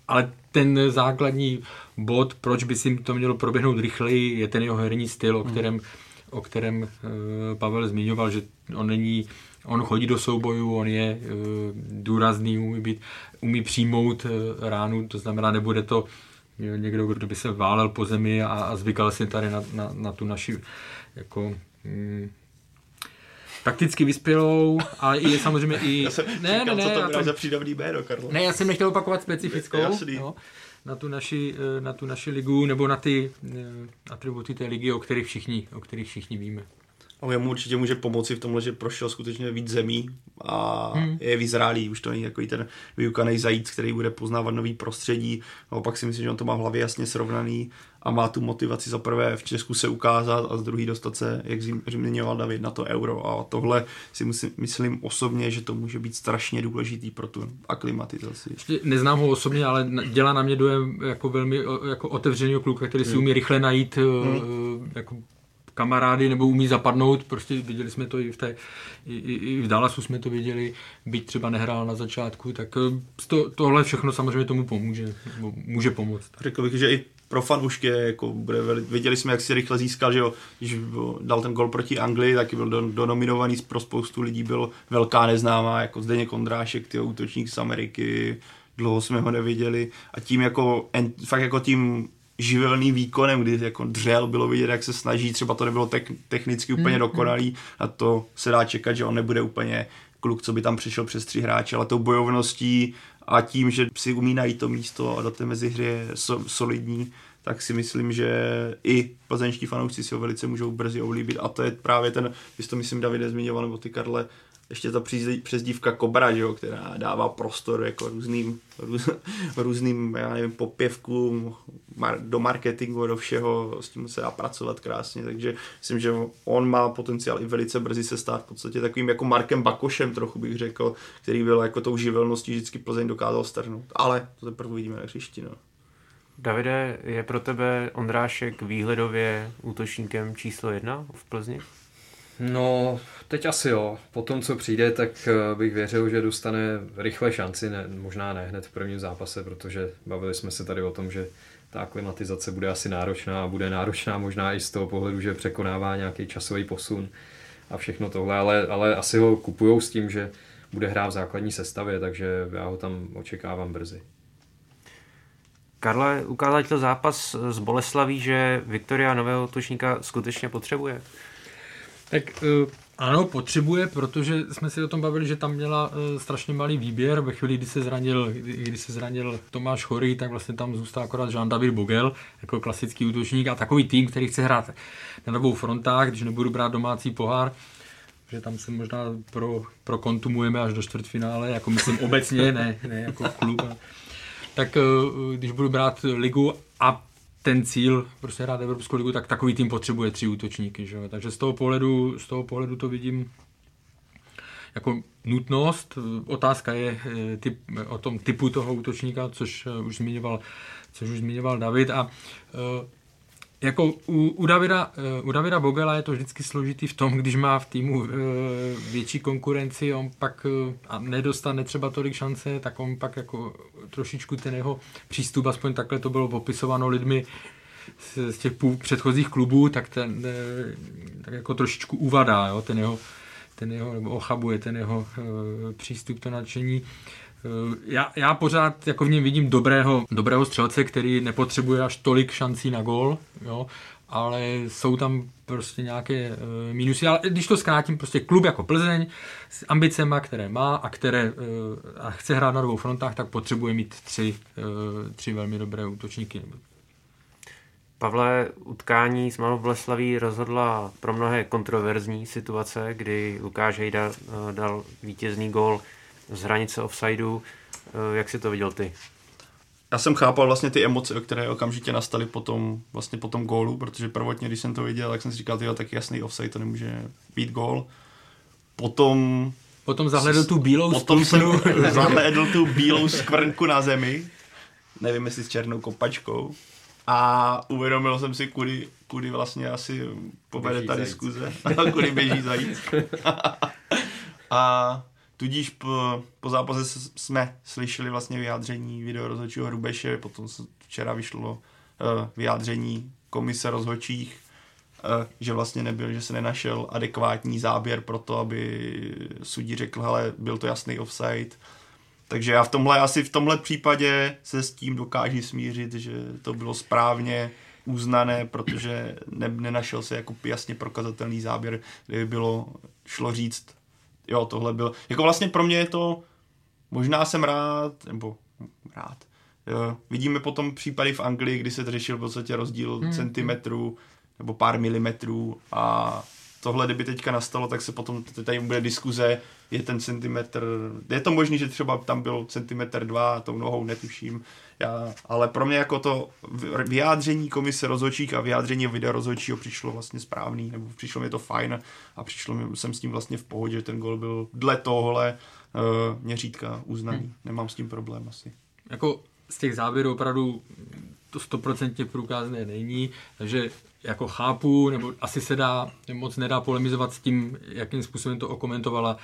Speaker 7: ale ten základní bod, proč by si to mělo proběhnout rychleji, je ten jeho herní styl, o kterém, o kterém eh, Pavel zmiňoval, že on není On chodí do soubojů, on je uh, důrazný, umí, být, umí přijmout uh, ránu, to znamená, nebude to někdo, kdo by se válel po zemi a, a zvykal si tady na, na, na tu naši jako, mm, takticky vyspělou a je samozřejmě i... (laughs)
Speaker 6: Já jsem ne, říkal, ne, ne, co to bylo za přídavný jméno, Karlo.
Speaker 7: Ne, já jsem nechtěl opakovat specifickou. Jo, na tu, naši, eh, na tu naši ligu nebo na ty atributy té ligy, o kterých všichni, o kterých všichni víme.
Speaker 6: A jemu určitě může pomoci v tomhle, že prošel skutečně víc zemí a hmm. je vyzrálý. Už to není takový ten vyukaný zajíc, který bude poznávat nový prostředí. A pak si myslím, že on to má v hlavě jasně srovnaný a má tu motivaci za prvé v Česku se ukázat a z druhý dostat se, jak zmiňoval David, na to euro. A tohle si musím, myslím osobně, že to může být strašně důležitý pro tu aklimatizaci.
Speaker 7: Ještě neznám ho osobně, ale dělá na mě dojem jako velmi jako otevřený kluka, který si hmm. umí rychle najít hmm. jako kamarády nebo umí zapadnout, prostě viděli jsme to i v, té, i, i, v Dallasu jsme to viděli, byť třeba nehrál na začátku, tak eh, to, tohle všechno samozřejmě tomu pomůže, může pomoct.
Speaker 6: Řekl bych, že i pro fanoušky, jako bude, viděli jsme, jak si rychle získal, že jo, když dal ten gol proti Anglii, taky byl do, donominovaný pro spoustu lidí, byl velká neznámá, jako Zdeněk Kondrášek, ty útočník z Ameriky, dlouho jsme ho neviděli a tím jako, fakt jako tím živelným výkonem, kdy jako dřel, bylo vidět, jak se snaží, třeba to nebylo tek, technicky úplně mm, dokonalý a to se dá čekat, že on nebude úplně kluk, co by tam přišel přes tři hráče, ale tou bojovností a tím, že si umí najít to místo a do té mezihry je so, solidní, tak si myslím, že i plzeňští fanoušci si ho velice můžou brzy oblíbit. A to je právě ten, vy to myslím Davide zmiňoval, nebo ty Karle, ještě ta přezdívka Kobra, že jo, která dává prostor jako různým, růz, různým já nevím, popěvkům, mar, do marketingu, do všeho, s tím se dá pracovat krásně, takže myslím, že on má potenciál i velice brzy se stát v podstatě takovým jako Markem Bakošem, trochu bych řekl, který byl jako tou živelností vždycky Plzeň dokázal strhnout, ale to teprve uvidíme na hřišti, no.
Speaker 4: Davide, je pro tebe Ondrášek výhledově útočníkem číslo jedna v Plzni?
Speaker 5: No, teď asi jo. Po tom, co přijde, tak eh, bych věřil, že dostane rychle šanci, ne, možná ne hned v prvním zápase, protože bavili jsme se tady o tom, že ta aklimatizace bude asi náročná a bude náročná možná i z toho pohledu, že překonává nějaký časový posun a všechno tohle, ale, ale asi ho kupujou s tím, že bude hrát v základní sestavě, takže já ho tam očekávám brzy.
Speaker 4: Karle, ukázal to zápas z Boleslaví, že Viktoria nového útočníka skutečně potřebuje?
Speaker 7: Tak uh, ano, potřebuje, protože jsme si o tom bavili, že tam měla uh, strašně malý výběr. Ve chvíli, kdy se zranil, kdy, kdy se zranil Tomáš Chory, tak vlastně tam zůstal akorát Jean-David Bogel jako klasický útočník a takový tým, který chce hrát na dvou frontách, když nebudu brát domácí pohár, že tam se možná pro, pro kontumujeme až do čtvrtfinále, jako myslím obecně, ne, ne jako klub. Tak uh, když budu brát ligu a ten cíl prostě hrát Evropskou ligu, tak takový tým potřebuje tři útočníky. Že? Takže z toho, pohledu, z toho pohledu to vidím jako nutnost. Otázka je eh, typ, o tom typu toho útočníka, což eh, už zmiňoval, což už zmiňoval David. A jako u, u, Davida, u Davida Bogela je to vždycky složitý v tom, když má v týmu větší konkurenci, on pak a nedostane třeba tolik šance, tak on pak jako trošičku ten jeho přístup, aspoň takhle to bylo popisováno lidmi z, z těch předchozích klubů, tak ten tak jako trošičku uvadá, jo, ten jeho, ten jeho, nebo ochabuje ten jeho přístup, to nadšení. Já, já pořád jako v něm vidím dobrého, dobrého střelce, který nepotřebuje až tolik šancí na gol, jo, ale jsou tam prostě nějaké uh, minusy. Ale když to zkrátím, prostě klub jako Plzeň s ambicema, které má a které uh, a chce hrát na dvou frontách, tak potřebuje mít tři, uh, tři velmi dobré útočníky.
Speaker 4: Pavle, utkání s Malou Boleslaví rozhodla pro mnohé kontroverzní situace, kdy Lukáš Hejda dal vítězný gol z hranice offsideu. Jak si to viděl ty?
Speaker 6: Já jsem chápal vlastně ty emoce, které okamžitě nastaly potom, vlastně po tom gólu, protože prvotně, když jsem to viděl, tak jsem si říkal, tak jasný offside, to nemůže být gól. Potom...
Speaker 7: Potom zahledl tu bílou
Speaker 6: Potom jsem (laughs) zahledl tu bílou skvrnku na zemi, nevím jestli s černou kopačkou, a uvědomil jsem si, kudy, kudy vlastně asi povede ta diskuze, (laughs) kudy běží zajíc. (laughs) a Tudíž po, po zápase jsme slyšeli vlastně vyjádření videorozhodčího Hrubeše, potom se včera vyšlo uh, vyjádření komise rozhodčích, uh, že vlastně nebyl, že se nenašel adekvátní záběr pro to, aby sudí řekl, hele, byl to jasný offside. Takže já v tomhle, asi v tomhle případě se s tím dokáží smířit, že to bylo správně uznané, protože ne, nenašel se jako jasně prokazatelný záběr, kde by bylo šlo říct, jo, tohle byl, jako vlastně pro mě je to, možná jsem rád, nebo rád, jo, vidíme potom případy v Anglii, kdy se řešil v podstatě rozdíl hmm. centimetrů nebo pár milimetrů a tohle, kdyby teďka nastalo, tak se potom tady bude diskuze, je ten centimetr, je to možný, že třeba tam byl centimetr dva, tou nohou netuším, já, ale pro mě jako to vyjádření komise rozhodčích a vyjádření video rozhodčího přišlo vlastně správný, nebo přišlo mi to fajn a přišlo mi, jsem s tím vlastně v pohodě, že ten gol byl dle tohle uh, měřítka uznaný, hmm. nemám s tím problém asi.
Speaker 7: Jako z těch záběrů opravdu to stoprocentně průkazné není, takže jako chápu, nebo asi se dá, moc nedá polemizovat s tím, jakým způsobem to okomentovala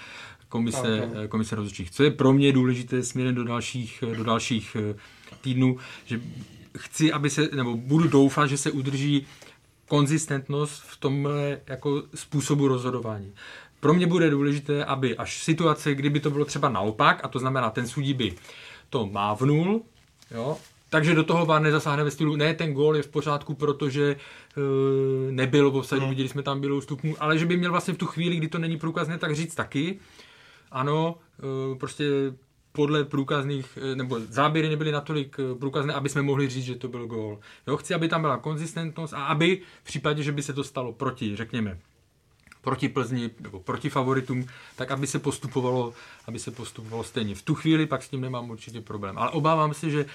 Speaker 7: komise, okay. komise rozhodčích. Co je pro mě důležité směrem do dalších, do dalších eh, týdnů, že chci, aby se, nebo budu doufat, že se udrží konzistentnost v tomhle jako způsobu rozhodování. Pro mě bude důležité, aby až situace, kdyby to bylo třeba naopak, a to znamená, ten sudí by to mávnul, jo, takže do toho VAR nezasáhne ve stylu, ne, ten gól je v pořádku, protože uh, nebyl v offside, no. viděli jsme tam bylo ústupnu, ale že by měl vlastně v tu chvíli, kdy to není průkazné, tak říct taky, ano, uh, prostě podle průkazných, eh, nebo záběry nebyly natolik průkazné, aby jsme mohli říct, že to byl gól. Jo, chci, aby tam byla konzistentnost a aby v případě, že by se to stalo proti, řekněme, proti Plzni nebo proti favoritům, tak aby se postupovalo, aby se postupovalo stejně. V tu chvíli pak s tím nemám určitě problém. Ale obávám se, že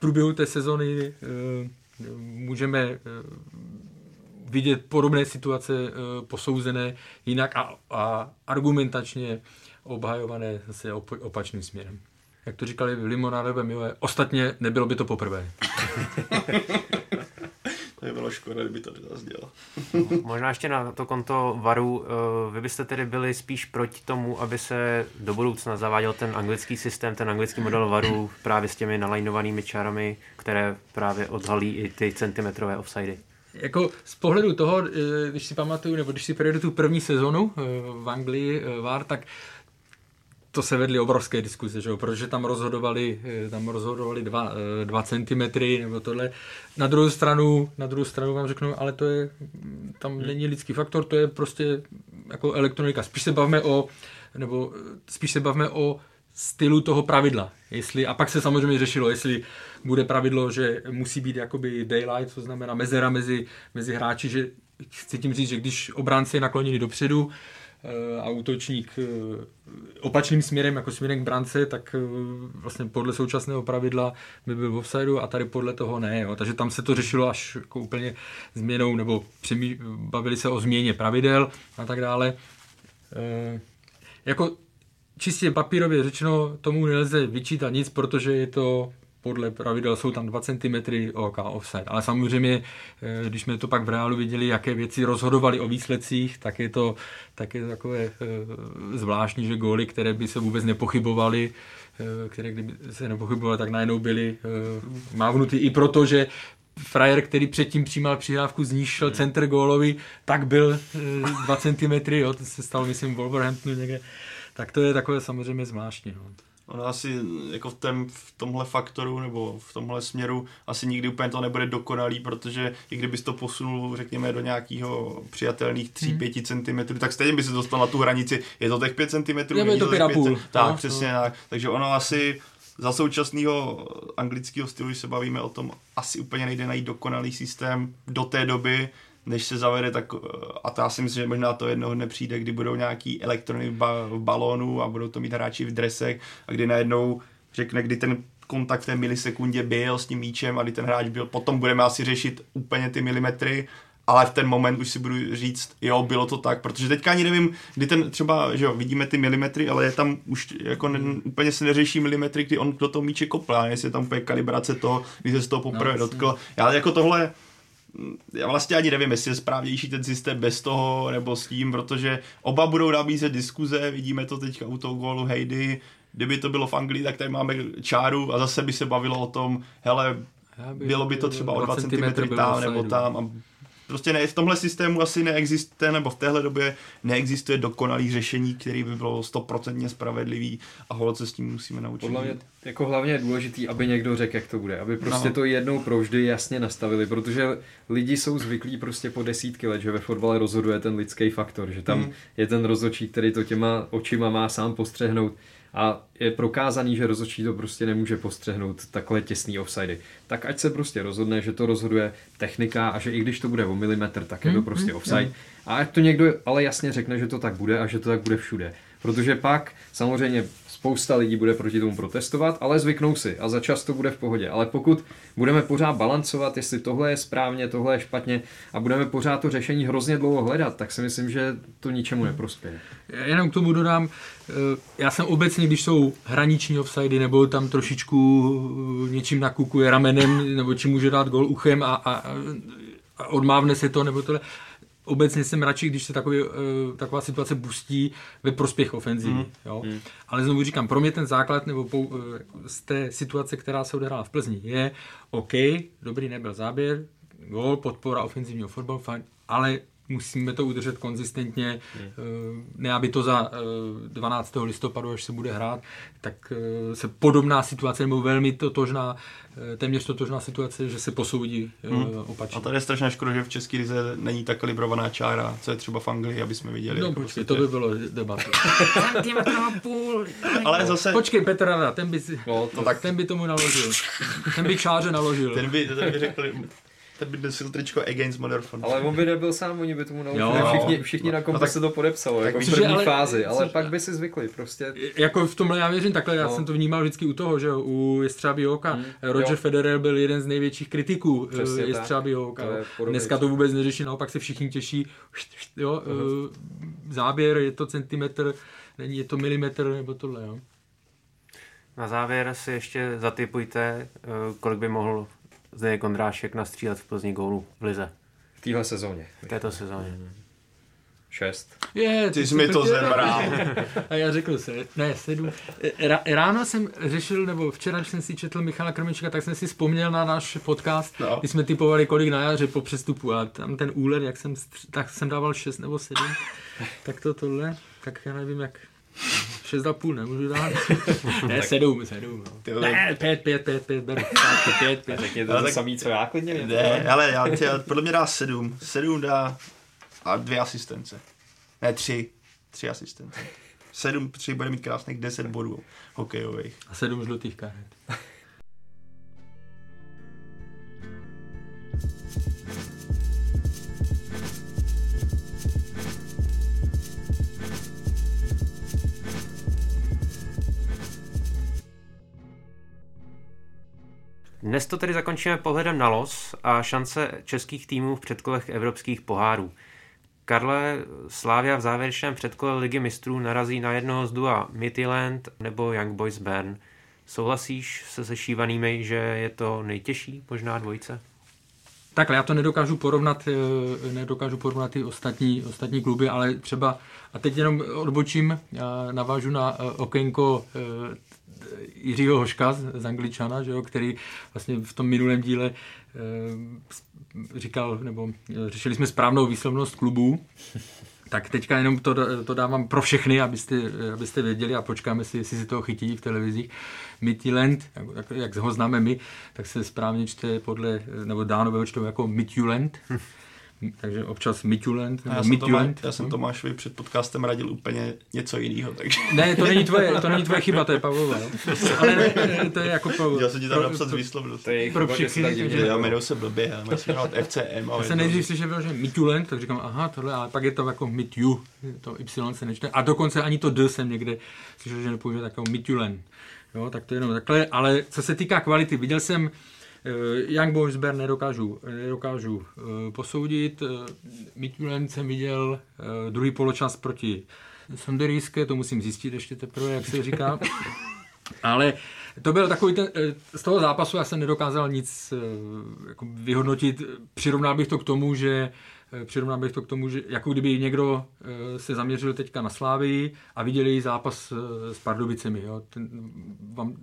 Speaker 7: průběhu té sezony e, můžeme e, vidět podobné situace e, posouzené jinak a, a argumentačně obhajované zase opačným směrem. Jak to říkali v Limonádovém ostatně nebylo by to poprvé. (laughs)
Speaker 6: To by bylo škoda, kdyby to nezazdělo.
Speaker 4: Možná ještě na to konto varu, eh, vy byste tedy byli spíš proti tomu, aby se do budoucna zaváděl ten anglický systém, ten anglický model varu právě s těmi nalajnovanými čárami, které právě odhalí i ty centimetrové offsidy.
Speaker 7: Jako z pohledu toho, eh, když si pamatuju, nebo když si projedu tu první sezonu eh, v Anglii VAR, tak to se vedly obrovské diskuze, že jo? protože tam rozhodovali, eh, tam rozhodovali dva, eh, dva centimetry nebo tohle. Na druhou stranu, na druhou stranu vám řeknu, ale to je, tam hmm. není lidský faktor, to je prostě jako elektronika. Spíš se bavíme o, nebo eh, spíš se bavíme o stylu toho pravidla. Jestli, a pak se samozřejmě řešilo, jestli bude pravidlo, že musí být jakoby daylight, to znamená mezera mezi, mezi hráči, že chci tím říct, že když obránci je nakloněni dopředu, a útočník eh, opačným směrem, jako směrem k brance, tak eh, vlastně podle současného pravidla by byl v offsideu a tady podle toho ne. Jo. Takže tam se to řešilo až jako úplně změnou, nebo přemý, bavili se o změně pravidel a tak dále. E, jako čistě papírově řečeno, tomu nelze vyčítat nic, protože je to podle pravidel jsou tam 2 cm OK offset. Ale samozřejmě, eh, když jsme to pak v reálu viděli, jaké věci rozhodovali o výsledcích, tak je to, tak je to takové eh, zvláštní, že góly, které by se vůbec nepochybovaly, eh, které kdyby se nepochybovaly, tak najednou byly mávnuty i proto, že frajer, který předtím přijímal přihrávku, znišil hmm. center gólovi, tak byl 2 cm, jo, to se stalo, myslím, Wolverhamptonu někde. Tak to je takové samozřejmě zvláštní. No.
Speaker 6: Ono asi jako v, tém, v tomhle faktoru nebo v tomhle směru asi nikdy úplně to nebude dokonalý, protože i kdybys to posunul, řekněme, do nějakého přijatelných 3-5 hmm. cm, tak stejně by se dostal na tu hranici. Je to těch 5 cm?
Speaker 7: Je to 5
Speaker 6: cm. Tak, no, přesně no. tak. Takže ono asi za současného anglického stylu, když se bavíme o tom, asi úplně nejde najít dokonalý systém do té doby, než se zavede, tak a to já si myslím, že možná to jednoho dne přijde, kdy budou nějaký elektrony v, ba, v balónu a budou to mít hráči v dresech a kdy najednou řekne, kdy ten kontakt v té milisekundě byl s tím míčem a kdy ten hráč byl. Potom budeme asi řešit úplně ty milimetry, ale v ten moment už si budu říct, jo, bylo to tak, protože teďka ani nevím, kdy ten třeba, že jo, vidíme ty milimetry, ale je tam už jako ne, úplně se neřeší milimetry, kdy on do toho míče kopl, jestli je tam úplně kalibrace toho, kdy se z toho poprvé no, dotkl. Já jako tohle, já vlastně ani nevím, jestli je správnější ten systém bez toho nebo s tím, protože oba budou nabízet diskuze, vidíme to teďka u toho gólu Heidi, kdyby to bylo v Anglii, tak tady máme čáru a zase by se bavilo o tom, hele, bylo by to třeba o 2 cm tam nebo tam a prostě ne, v tomhle systému asi neexistuje, nebo v téhle době neexistuje dokonalý řešení, který by bylo stoprocentně spravedlivý a holod se s tím musíme naučit.
Speaker 5: Podle mě jako hlavně je důležitý, aby někdo řekl, jak to bude, aby prostě no. to jednou provždy jasně nastavili, protože lidi jsou zvyklí prostě po desítky let, že ve fotbale rozhoduje ten lidský faktor, že tam hmm. je ten rozhodčí, který to těma očima má sám postřehnout a je prokázaný, že rozhodčí to prostě nemůže postřehnout takhle těsný offside. Tak ať se prostě rozhodne, že to rozhoduje technika a že i když to bude o milimetr, tak je to hmm, prostě hmm, offside. A ať to někdo ale jasně řekne, že to tak bude a že to tak bude všude. Protože pak samozřejmě spousta lidí bude proti tomu protestovat, ale zvyknou si a za čas to bude v pohodě. Ale pokud budeme pořád balancovat, jestli tohle je správně, tohle je špatně a budeme pořád to řešení hrozně dlouho hledat, tak si myslím, že to ničemu neprospěje.
Speaker 7: Jenom k tomu dodám, eh, já jsem obecně, když jsou hraniční offsidy nebo tam trošičku eh, něčím nakukuje ramenem nebo čím může dát gol uchem a, a, a odmávne se to nebo tohle, obecně jsem radši, když se takový, uh, taková situace pustí ve prospěch ofenzivy. Mm. Jo? Mm. Ale znovu říkám, pro mě ten základ nebo pou, uh, z té situace, která se odehrála v Plzni, je OK, dobrý nebyl záběr, gol, podpora ofenzivního fotbalu, fajn, ale musíme to udržet konzistentně, hmm. ne aby to za 12. Eh, listopadu, až se bude hrát, tak eh, se podobná situace, nebo velmi totožná, eh, téměř totožná situace, že se posoudí hmm. opačně.
Speaker 6: A tady je strašná škoda, že v České lize není ta kalibrovaná čára, co je třeba v Anglii, aby jsme viděli.
Speaker 7: No jako počkej, to by bylo debata. (laughs) půl.
Speaker 6: Ale zase...
Speaker 7: Počkej, Petr Rada, ten by, si, no, to tak... ten by tomu naložil. Ten by čáře naložil.
Speaker 6: Ten by, ten by řekl, ten by nosil tričko Against Motherfucker.
Speaker 5: Ale on by nebyl sám, oni by tomu naučili. Všichni, všichni na kom no, se to podepsalo, jako v první ale, fázi, ale což, pak by si zvykli prostě.
Speaker 7: Jako v tomhle já věřím takhle, já no. jsem to vnímal vždycky u toho, že u Jestřábí oka. Hmm. Roger jo. Federer byl jeden z největších kritiků eh, Jestřábí oka. Dneska to vůbec neřeší, naopak se všichni těší. Jo, uh-huh. záběr, je to centimetr, není je to milimetr nebo tohle. Jo.
Speaker 4: Na závěr si ještě zatypujte, eh, kolik by mohl Zdeněk Kondrášek nastřílet v Plzni gólu v Lize.
Speaker 5: V téhle sezóně.
Speaker 4: V této sezóně.
Speaker 5: Šest.
Speaker 6: Je, ty jsi mi to zebral. (laughs)
Speaker 7: A já řekl se, ne, sedm. Ráno jsem řešil, nebo včera, jsem si četl Michala Krmička, tak jsem si vzpomněl na náš podcast, no. kdy jsme typovali kolik na jaře po přestupu a tam ten úler, jak jsem, tak jsem dával šest nebo sedm. (laughs) tak to tohle, tak já nevím, jak Šest a půl nemůžu dát. (laughs) ne, sedm, sedm. No. Ne, pět, pět, pět, pět, beru. Pět, pět.
Speaker 5: Tak je to tak... samý, co já klidně.
Speaker 6: Ne, ale já tě, podle mě dá sedm. Sedm dá a dvě asistence. Ne, tři. Tři asistence. Sedm, tři bude mít krásných deset bodů hokejových.
Speaker 7: A sedm žlutých karet.
Speaker 4: Dnes to tedy zakončíme pohledem na los a šance českých týmů v předkolech evropských pohárů. Karle, Slávia v závěrečném předkole ligy mistrů narazí na jednoho z dua Midtjylland nebo Young Boys Bern. Souhlasíš se sešívanými, že je to nejtěžší možná dvojice?
Speaker 7: Takhle, já to nedokážu porovnat, eh, nedokážu porovnat ty ostatní, ostatní kluby, ale třeba, a teď jenom odbočím, navážu na eh, okénko eh, Jiřího Hoška z Angličana, že jo, který vlastně v tom minulém díle e, říkal, nebo řešili jsme správnou výslovnost klubů, tak teďka jenom to, to dávám pro všechny, abyste, abyste věděli a počkáme si, jestli si toho chytí v televizích. Midtjylland, jak, jak ho známe my, tak se správně čte podle, nebo dánové čtou jako Midtjylland. Takže občas Mitulent.
Speaker 6: Já, jsem Mitulent, já jsem Tomášovi před podcastem radil úplně něco jiného. Takže...
Speaker 7: Ne, to není tvoje, to není tvoje chyba, to je Pavlova. Ale ne, ne, to je jako Pavlova.
Speaker 6: Já jsem ti tam napsat výslovnost. To je
Speaker 7: pro všechny.
Speaker 6: že já jmenuji se blbě, já musím hrát FCM.
Speaker 7: Já jsem nejdřív slyšel, že Mitulent, tak říkám, aha, tohle, ale pak je to jako Mitu, to Y se nečte. A dokonce ani to D jsem někde slyšel, že nepoužije takovou Mitulen. Jo, tak to je jenom takhle, ale co se týká kvality, viděl jsem Young Boys Bern nedokážu, nedokážu uh, posoudit. Uh, Midtjylland jsem viděl uh, druhý poločas proti Sonderijské, to musím zjistit ještě teprve, jak se říká. Ale to byl takový ten, z toho zápasu já jsem nedokázal nic jako vyhodnotit. Přirovnal bych to k tomu, že přirovnal bych to k tomu, že jako kdyby někdo se zaměřil teďka na Slávii a viděli zápas s Pardubicemi. Jo. Ten, vám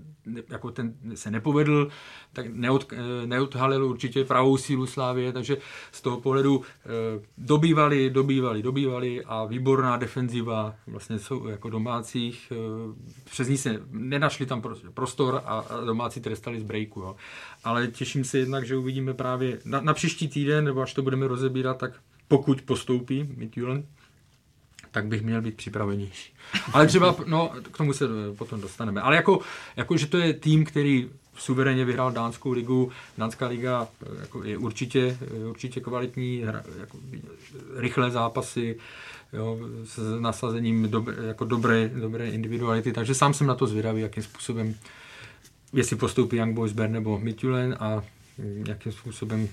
Speaker 7: jako ten se nepovedl, tak neod, neodhalil určitě pravou sílu Slávě, takže z toho pohledu eh, dobývali, dobývali, dobývali a výborná defenziva vlastně jsou jako domácích, eh, přes ní se nenašli tam prostor a domácí trestali z breaku. Jo. Ale těším se jednak, že uvidíme právě na, na příští týden, nebo až to budeme rozebírat, tak pokud postoupí Midtjylland, tak bych měl být připravenější. Ale třeba, no, k tomu se potom dostaneme. Ale jako, jako že to je tým, který suverénně vyhrál dánskou ligu. Dánská liga jako je určitě, určitě kvalitní, jako rychlé zápasy, jo, s nasazením dob, jako dobré, dobré individuality, takže sám jsem na to zvědavý, jakým způsobem, jestli postoupí Young Boys Bern nebo Midtjylland a jakým způsobem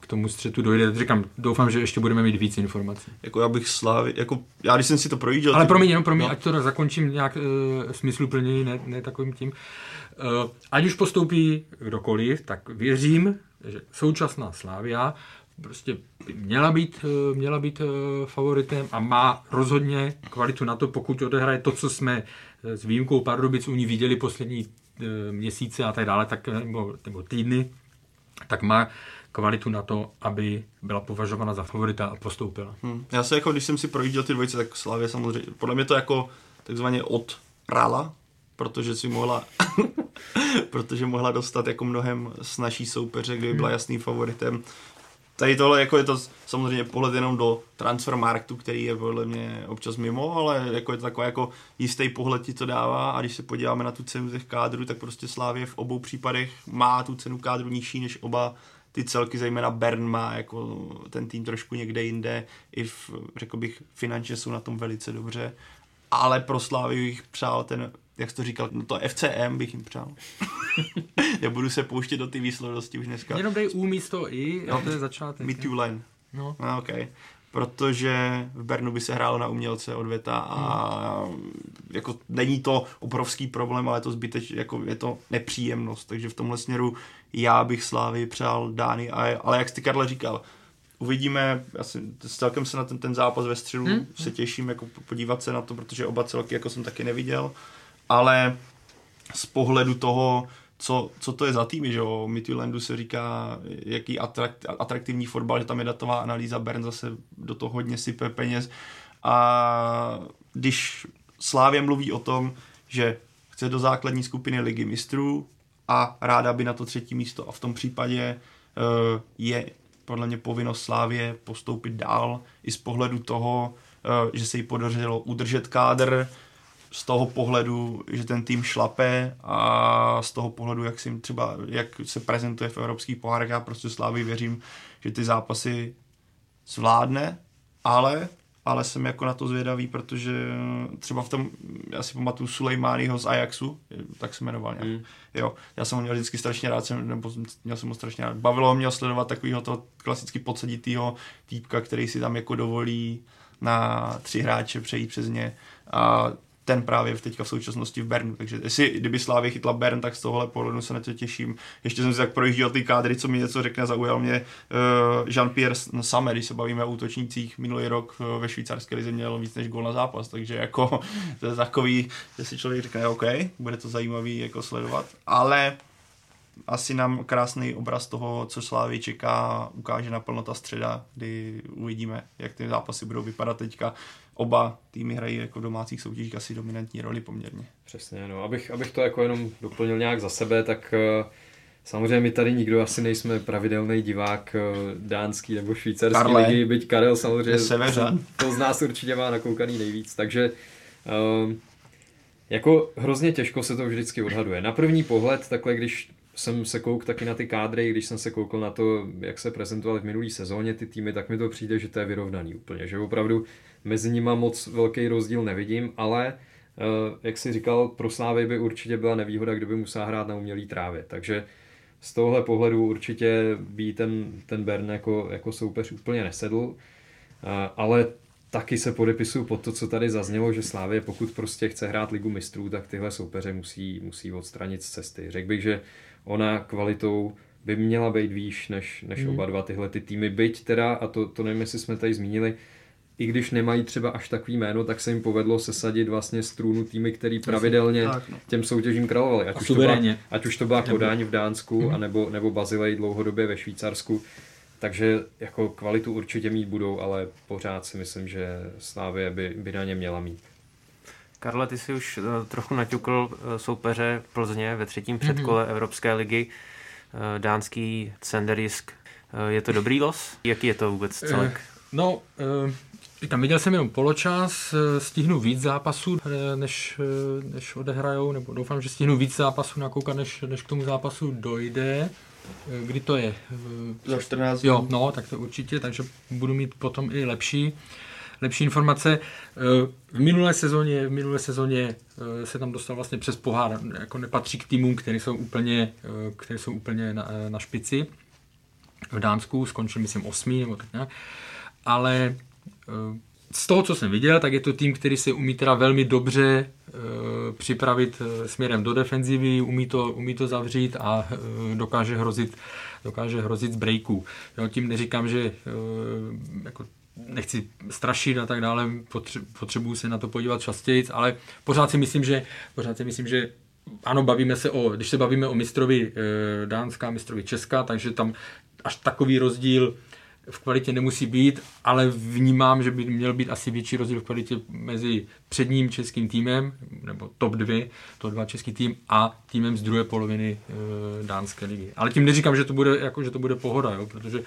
Speaker 7: k tomu střetu dojde. Říkám, doufám, že ještě budeme mít víc informací.
Speaker 6: Jako já bych slávy, jako já když jsem si to projížděl...
Speaker 7: Ale promiň, jenom promiň, no. ať to zakončím nějak uh, smysluplněji, ne, ne takovým tím. Uh, ať už postoupí kdokoliv, tak věřím, že současná Slávia prostě by měla být, eh, měla být favoritem a má rozhodně kvalitu na to, pokud odehraje to, co jsme s výjimkou Pardubic u ní viděli poslední měsíce a tak dále, tak, nebo, nebo týdny, tak má kvalitu na to, aby byla považována za favorita a postoupila.
Speaker 6: Hmm. Já se jako, když jsem si projížděl ty dvojice, tak Slavě samozřejmě, podle mě to jako takzvaně od Rala, protože si mohla (laughs) protože mohla dostat jako mnohem snažší soupeře, kdyby byla hmm. jasným favoritem. Tady tohle jako je to samozřejmě pohled jenom do transfermarktu, který je podle mě občas mimo, ale jako je to takový jako jistý pohled ti to dává a když se podíváme na tu cenu těch kádrů, tak prostě Slávě v obou případech má tu cenu kádru nižší než oba ty celky, zejména Bern má jako ten tým trošku někde jinde, i v, řekl bych, finančně jsou na tom velice dobře, ale pro Slávy bych přál ten jak jsi to říkal, no to FCM bych jim přál. (laughs) Nebudu se pouštět do ty výslednosti už dneska.
Speaker 7: Jenom dej U místo I, no, to je začátek.
Speaker 6: Meet you line. No. no okay. Protože v Bernu by se hrálo na umělce odvěta a hmm. jako není to obrovský problém, ale je to zbyteč, jako je to nepříjemnost, takže v tomhle směru já bych Slávy přál Dány, ale jak jsi Karle říkal, uvidíme, já si, celkem se na ten, ten zápas ve středu hmm. se těším jako podívat se na to, protože oba celky jako jsem taky neviděl. Ale z pohledu toho, co, co to je za týmy, že jo, Midtjyllandu se říká, jaký atrakt, atraktivní fotbal, že tam je datová analýza, Bern zase do toho hodně sype peněz. A když Slávě mluví o tom, že chce do základní skupiny ligy mistrů a ráda by na to třetí místo. A v tom případě uh, je podle mě povinnost Slávě postoupit dál i z pohledu toho, uh, že se jí podařilo udržet kádr, z toho pohledu, že ten tým šlape a z toho pohledu, jak, si třeba, jak se prezentuje v evropských pohárech, já prostě Slávy věřím, že ty zápasy zvládne, ale ale jsem jako na to zvědavý, protože třeba v tom, já si pamatuju Sulejmányho z Ajaxu, tak se jmenoval nějak. Mm. Jo, já jsem ho měl vždycky strašně rád, jsem, nebo měl jsem ho strašně rád. Bavilo mě sledovat takového toho klasicky podsaditýho týpka, který si tam jako dovolí na tři hráče přejít přes ně a ten právě teďka v současnosti v Bernu. Takže jestli, kdyby Slávě chytla Bern, tak z tohohle pohledu se na to těším. Ještě jsem si tak projížděl ty kádry, co mi něco řekne, zaujal mě uh, Jean-Pierre Samer, když se bavíme o útočnících. Minulý rok uh, ve švýcarské lize měl víc než gol na zápas, takže jako (laughs) to je takový, že si člověk řekne, OK, bude to zajímavý jako sledovat, ale asi nám krásný obraz toho, co Slávy čeká, ukáže naplno ta středa, kdy uvidíme, jak ty zápasy budou vypadat teďka oba týmy hrají jako v domácích soutěžích asi dominantní roli poměrně.
Speaker 5: Přesně, no. Abych, abych to jako jenom doplnil nějak za sebe, tak uh, samozřejmě my tady nikdo asi nejsme pravidelný divák uh, dánský nebo švýcarský Karle. ligy, byť Karel samozřejmě to z nás určitě má nakoukaný nejvíc, takže uh, jako hrozně těžko se to vždycky odhaduje. Na první pohled, takhle když jsem se kouk taky na ty kádry, když jsem se koukal na to, jak se prezentovali v minulý sezóně ty týmy, tak mi to přijde, že to je vyrovnaný úplně, že opravdu mezi nimi moc velký rozdíl nevidím, ale eh, jak si říkal, pro Slávy by určitě byla nevýhoda, kdyby musela hrát na umělý trávě. Takže z tohle pohledu určitě by ten, ten Bern jako, jako soupeř úplně nesedl, eh, ale taky se podepisuju pod to, co tady zaznělo, že Slávě, pokud prostě chce hrát ligu mistrů, tak tyhle soupeře musí, musí odstranit z cesty. Řekl bych, že ona kvalitou by měla být výš než, než hmm. oba dva tyhle ty týmy. Byť teda, a to, to nevím, jestli jsme tady zmínili, i když nemají třeba až takový jméno, tak se jim povedlo sesadit vlastně strůnu týmy, který pravidelně tak, no. těm soutěžím královali. Ať, už to byla, ať už to byla Kodáň v Dánsku, mm-hmm. anebo, nebo Bazilej dlouhodobě ve Švýcarsku. Takže jako kvalitu určitě mít budou, ale pořád si myslím, že Slávě by, by na ně měla mít.
Speaker 4: Karle, ty si už uh, trochu naťukl uh, soupeře Plzně ve třetím předkole mm-hmm. Evropské ligy. Uh, dánský Senderisk. Je to dobrý los? Jaký je to vůbec celek?
Speaker 7: No, tam viděl jsem jenom poločas, stihnu víc zápasů, než, než odehrajou, nebo doufám, že stihnu víc zápasů nakoukat, než, než k tomu zápasu dojde. Kdy to je?
Speaker 6: Za 14
Speaker 7: Jo, no, tak to určitě, takže budu mít potom i lepší lepší informace. V minulé sezóně, v minulé sezóně se tam dostal vlastně přes pohár, jako nepatří k týmům, které jsou úplně, které jsou úplně na, na špici. V Dánsku skončil, myslím, osmý nebo tak nějak. Ale z toho, co jsem viděl, tak je to tým, který se umí teda velmi dobře připravit směrem do defenzivy, umí to, umí to zavřít a dokáže hrozit dokáže hrozit z breaků. Jo, tím neříkám, že eh, jako nechci strašit a tak dále, potřebuju se na to podívat častěji, ale pořád si myslím, že, pořád si myslím, že ano, bavíme se o, když se bavíme o mistrovi e, Dánska, mistrovi Česka, takže tam až takový rozdíl v kvalitě nemusí být, ale vnímám, že by měl být asi větší rozdíl v kvalitě mezi předním českým týmem, nebo top 2, to dva český tým, a týmem z druhé poloviny e, dánské ligy. Ale tím neříkám, že to bude, jako, že to bude pohoda, jo, protože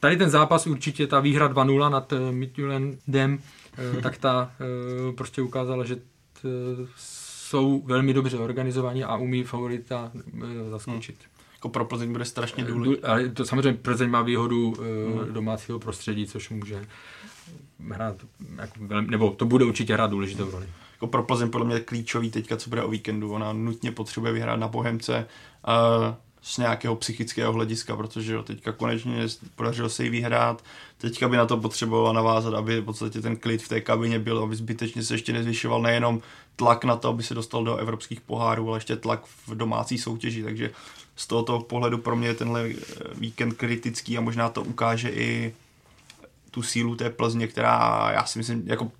Speaker 7: tady ten zápas určitě, ta výhra 2-0 nad e, Midtjyllandem, e, tak ta e, prostě ukázala, že t, jsou velmi dobře organizovaní a umí favorita e, zaskočit. Hmm
Speaker 6: jako pro Plzeň bude strašně důležité.
Speaker 7: Ale to samozřejmě Plzeň má výhodu uh, domácího prostředí, což může hrát, jako velmi, nebo to bude určitě hrát důležitou roli.
Speaker 6: Jako pro Plzeň podle mě klíčový teďka, co bude o víkendu. Ona nutně potřebuje vyhrát na Bohemce uh, z nějakého psychického hlediska, protože jo, teďka konečně podařilo se jí vyhrát. Teďka by na to potřebovala navázat, aby v podstatě ten klid v té kabině byl, aby zbytečně se ještě nezvyšoval nejenom tlak na to, aby se dostal do evropských pohárů, ale ještě tlak v domácí soutěži, takže z tohoto pohledu pro mě je tenhle eh, víkend kritický a možná to ukáže i tu sílu té Plzně, která já si myslím, jako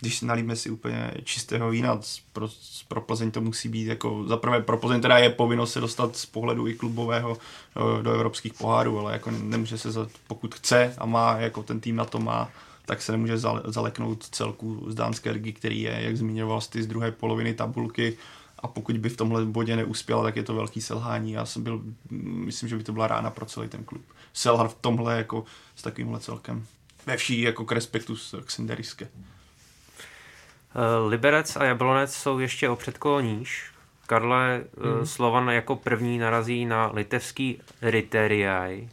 Speaker 6: když si nalíme si úplně čistého vína, pro, pro Plzeň to musí být jako, za prvé pro Plzeň teda je povinnost se dostat z pohledu i klubového do, do evropských pohárů, ale jako nemůže se, za, pokud chce a má, jako ten tým na to má, tak se nemůže zaleknout celku z dánské ligy, který je, jak zmiňoval, z druhé poloviny tabulky a pokud by v tomhle bodě neuspěla, tak je to velký selhání. Já jsem byl, myslím, že by to byla rána pro celý ten klub. Selhat v tomhle jako s takovýmhle celkem. Ve vší jako k respektu k Sinderiske.
Speaker 4: Eh, Liberec a Jablonec jsou ještě o předkolo níž. Karle, mm. Slovan jako první narazí na litevský Riteriaj.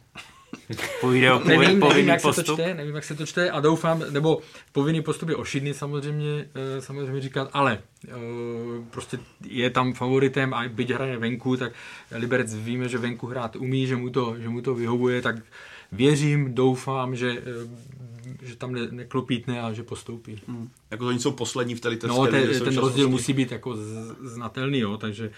Speaker 7: Půjde o nevím, nevím, jak postup. Se to čte, nevím, jak se to čte a doufám, nebo povinný postup je ošidný samozřejmě, eh, samozřejmě říkat, ale eh, prostě je tam favoritem a byť hraje venku, tak Liberec víme, že venku hrát umí, že mu to, že mu to vyhovuje, tak věřím, doufám, že eh, že tam ne, neklopítne a že postoupí. Hmm.
Speaker 6: Jako to oni jsou poslední v té
Speaker 7: No, te, ten rozdíl musí být jako znatelný, jo, takže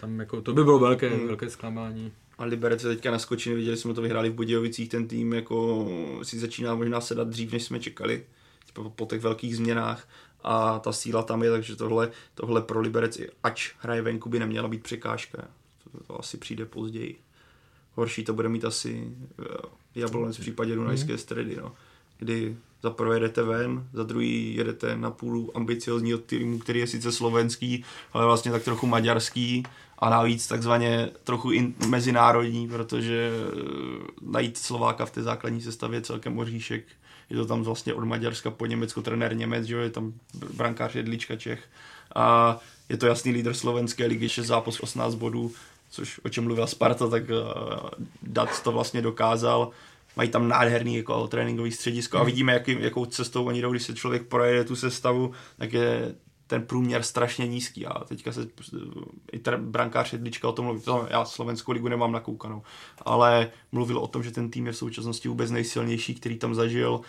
Speaker 7: tam jako, to by bylo velké, hmm. velké zklamání.
Speaker 6: A Liberec teďka naskočili, viděli jsme to vyhráli v Budějovicích, ten tým jako si začíná možná sedat dřív, než jsme čekali po, po těch velkých změnách a ta síla tam je, takže tohle, tohle pro Liberec, ač hraje venku, by neměla být překážka. To, to asi přijde později. Horší to bude mít asi uh, Jablonec v případě Dunajské mhm. stredy, no. kdy za prvé jedete ven, za druhý jedete na půl ambiciozního týmu, který je sice slovenský, ale vlastně tak trochu maďarský a navíc takzvaně trochu in, mezinárodní, protože eh, najít Slováka v té základní sestavě je celkem oříšek. Je to tam vlastně od Maďarska po Německo trenér Němec, že je tam brankář Jedlička Čech. A je to jasný lídr slovenské ligy, 6 zápas 18 bodů, což o čem mluvila Sparta, tak uh, Dac to vlastně dokázal. Mají tam nádherný jako tréninkový středisko a hmm. vidíme, jaký, jakou cestou oni jdou, když se člověk projede tu sestavu, tak je ten průměr strašně nízký a teďka se i ten brankář Jedlička o tom mluví, to já Slovenskou ligu nemám nakoukanou, ale mluvil o tom, že ten tým je v současnosti vůbec nejsilnější, který tam zažil,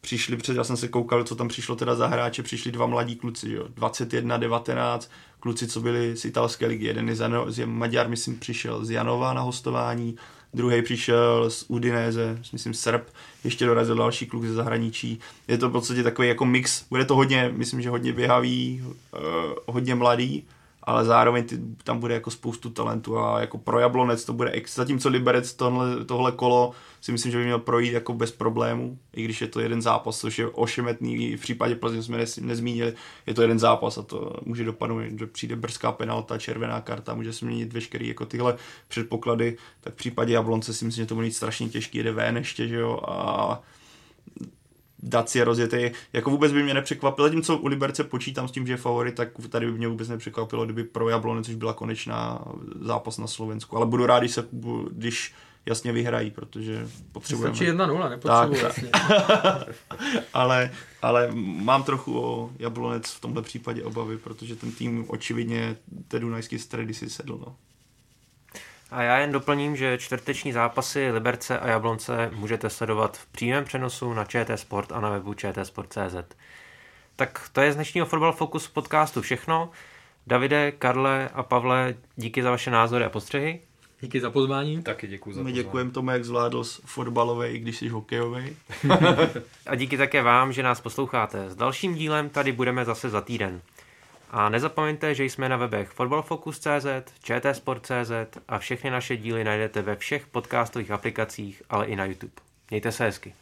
Speaker 6: přišli před, já jsem se koukal, co tam přišlo teda za hráče, přišli dva mladí kluci, jo, 21, 19, kluci, co byli z italské ligy, jeden je, z, Maďar, myslím, přišel z Janova na hostování, druhý přišel z Udinéze, myslím Srb, ještě dorazil další kluk ze zahraničí. Je to v podstatě takový jako mix, bude to hodně, myslím, že hodně běhavý, uh, hodně mladý, ale zároveň ty, tam bude jako spoustu talentu a jako pro Jablonec to bude ex. Zatímco Liberec tohle, tohle kolo si myslím, že by měl projít jako bez problémů, i když je to jeden zápas, což je ošemetný, v případě Plzeň jsme nezmínili, je to jeden zápas a to může dopadnout, že přijde brzká penalta, červená karta, může se měnit veškerý jako tyhle předpoklady, tak v případě Jablonce si myslím, že to bude mít strašně těžký, jede ven ještě, že jo, a Dacia rozjetý, jako vůbec by mě nepřekvapilo, zatímco u Liberce počítám s tím, že je favorit, tak tady by mě vůbec nepřekvapilo, kdyby pro Jablonec už byla konečná zápas na Slovensku, ale budu rád, když, se, když jasně vyhrají, protože potřebujeme.
Speaker 7: Stačí 1-0, nepotřebuji tak, jasně. (laughs)
Speaker 6: ale, ale mám trochu o Jablonec v tomhle případě obavy, protože ten tým očividně té Dunajské stredy si sedl. No.
Speaker 4: A já jen doplním, že čtvrteční zápasy Liberce a Jablonce můžete sledovat v přímém přenosu na ČT Sport a na webu čtsport.cz. Tak to je z dnešního Football Focus podcastu všechno. Davide, Karle a Pavle, díky za vaše názory a postřehy.
Speaker 7: Díky za pozvání.
Speaker 5: Taky děkuji za
Speaker 6: My
Speaker 5: pozvání.
Speaker 6: děkujeme tomu, jak zvládl fotbalový, i když jsi hokejový. (laughs)
Speaker 4: A díky také vám, že nás posloucháte. S dalším dílem tady budeme zase za týden. A nezapomeňte, že jsme na webech fotbalfocus.cz, čtsport.cz a všechny naše díly najdete ve všech podcastových aplikacích, ale i na YouTube. Mějte se hezky.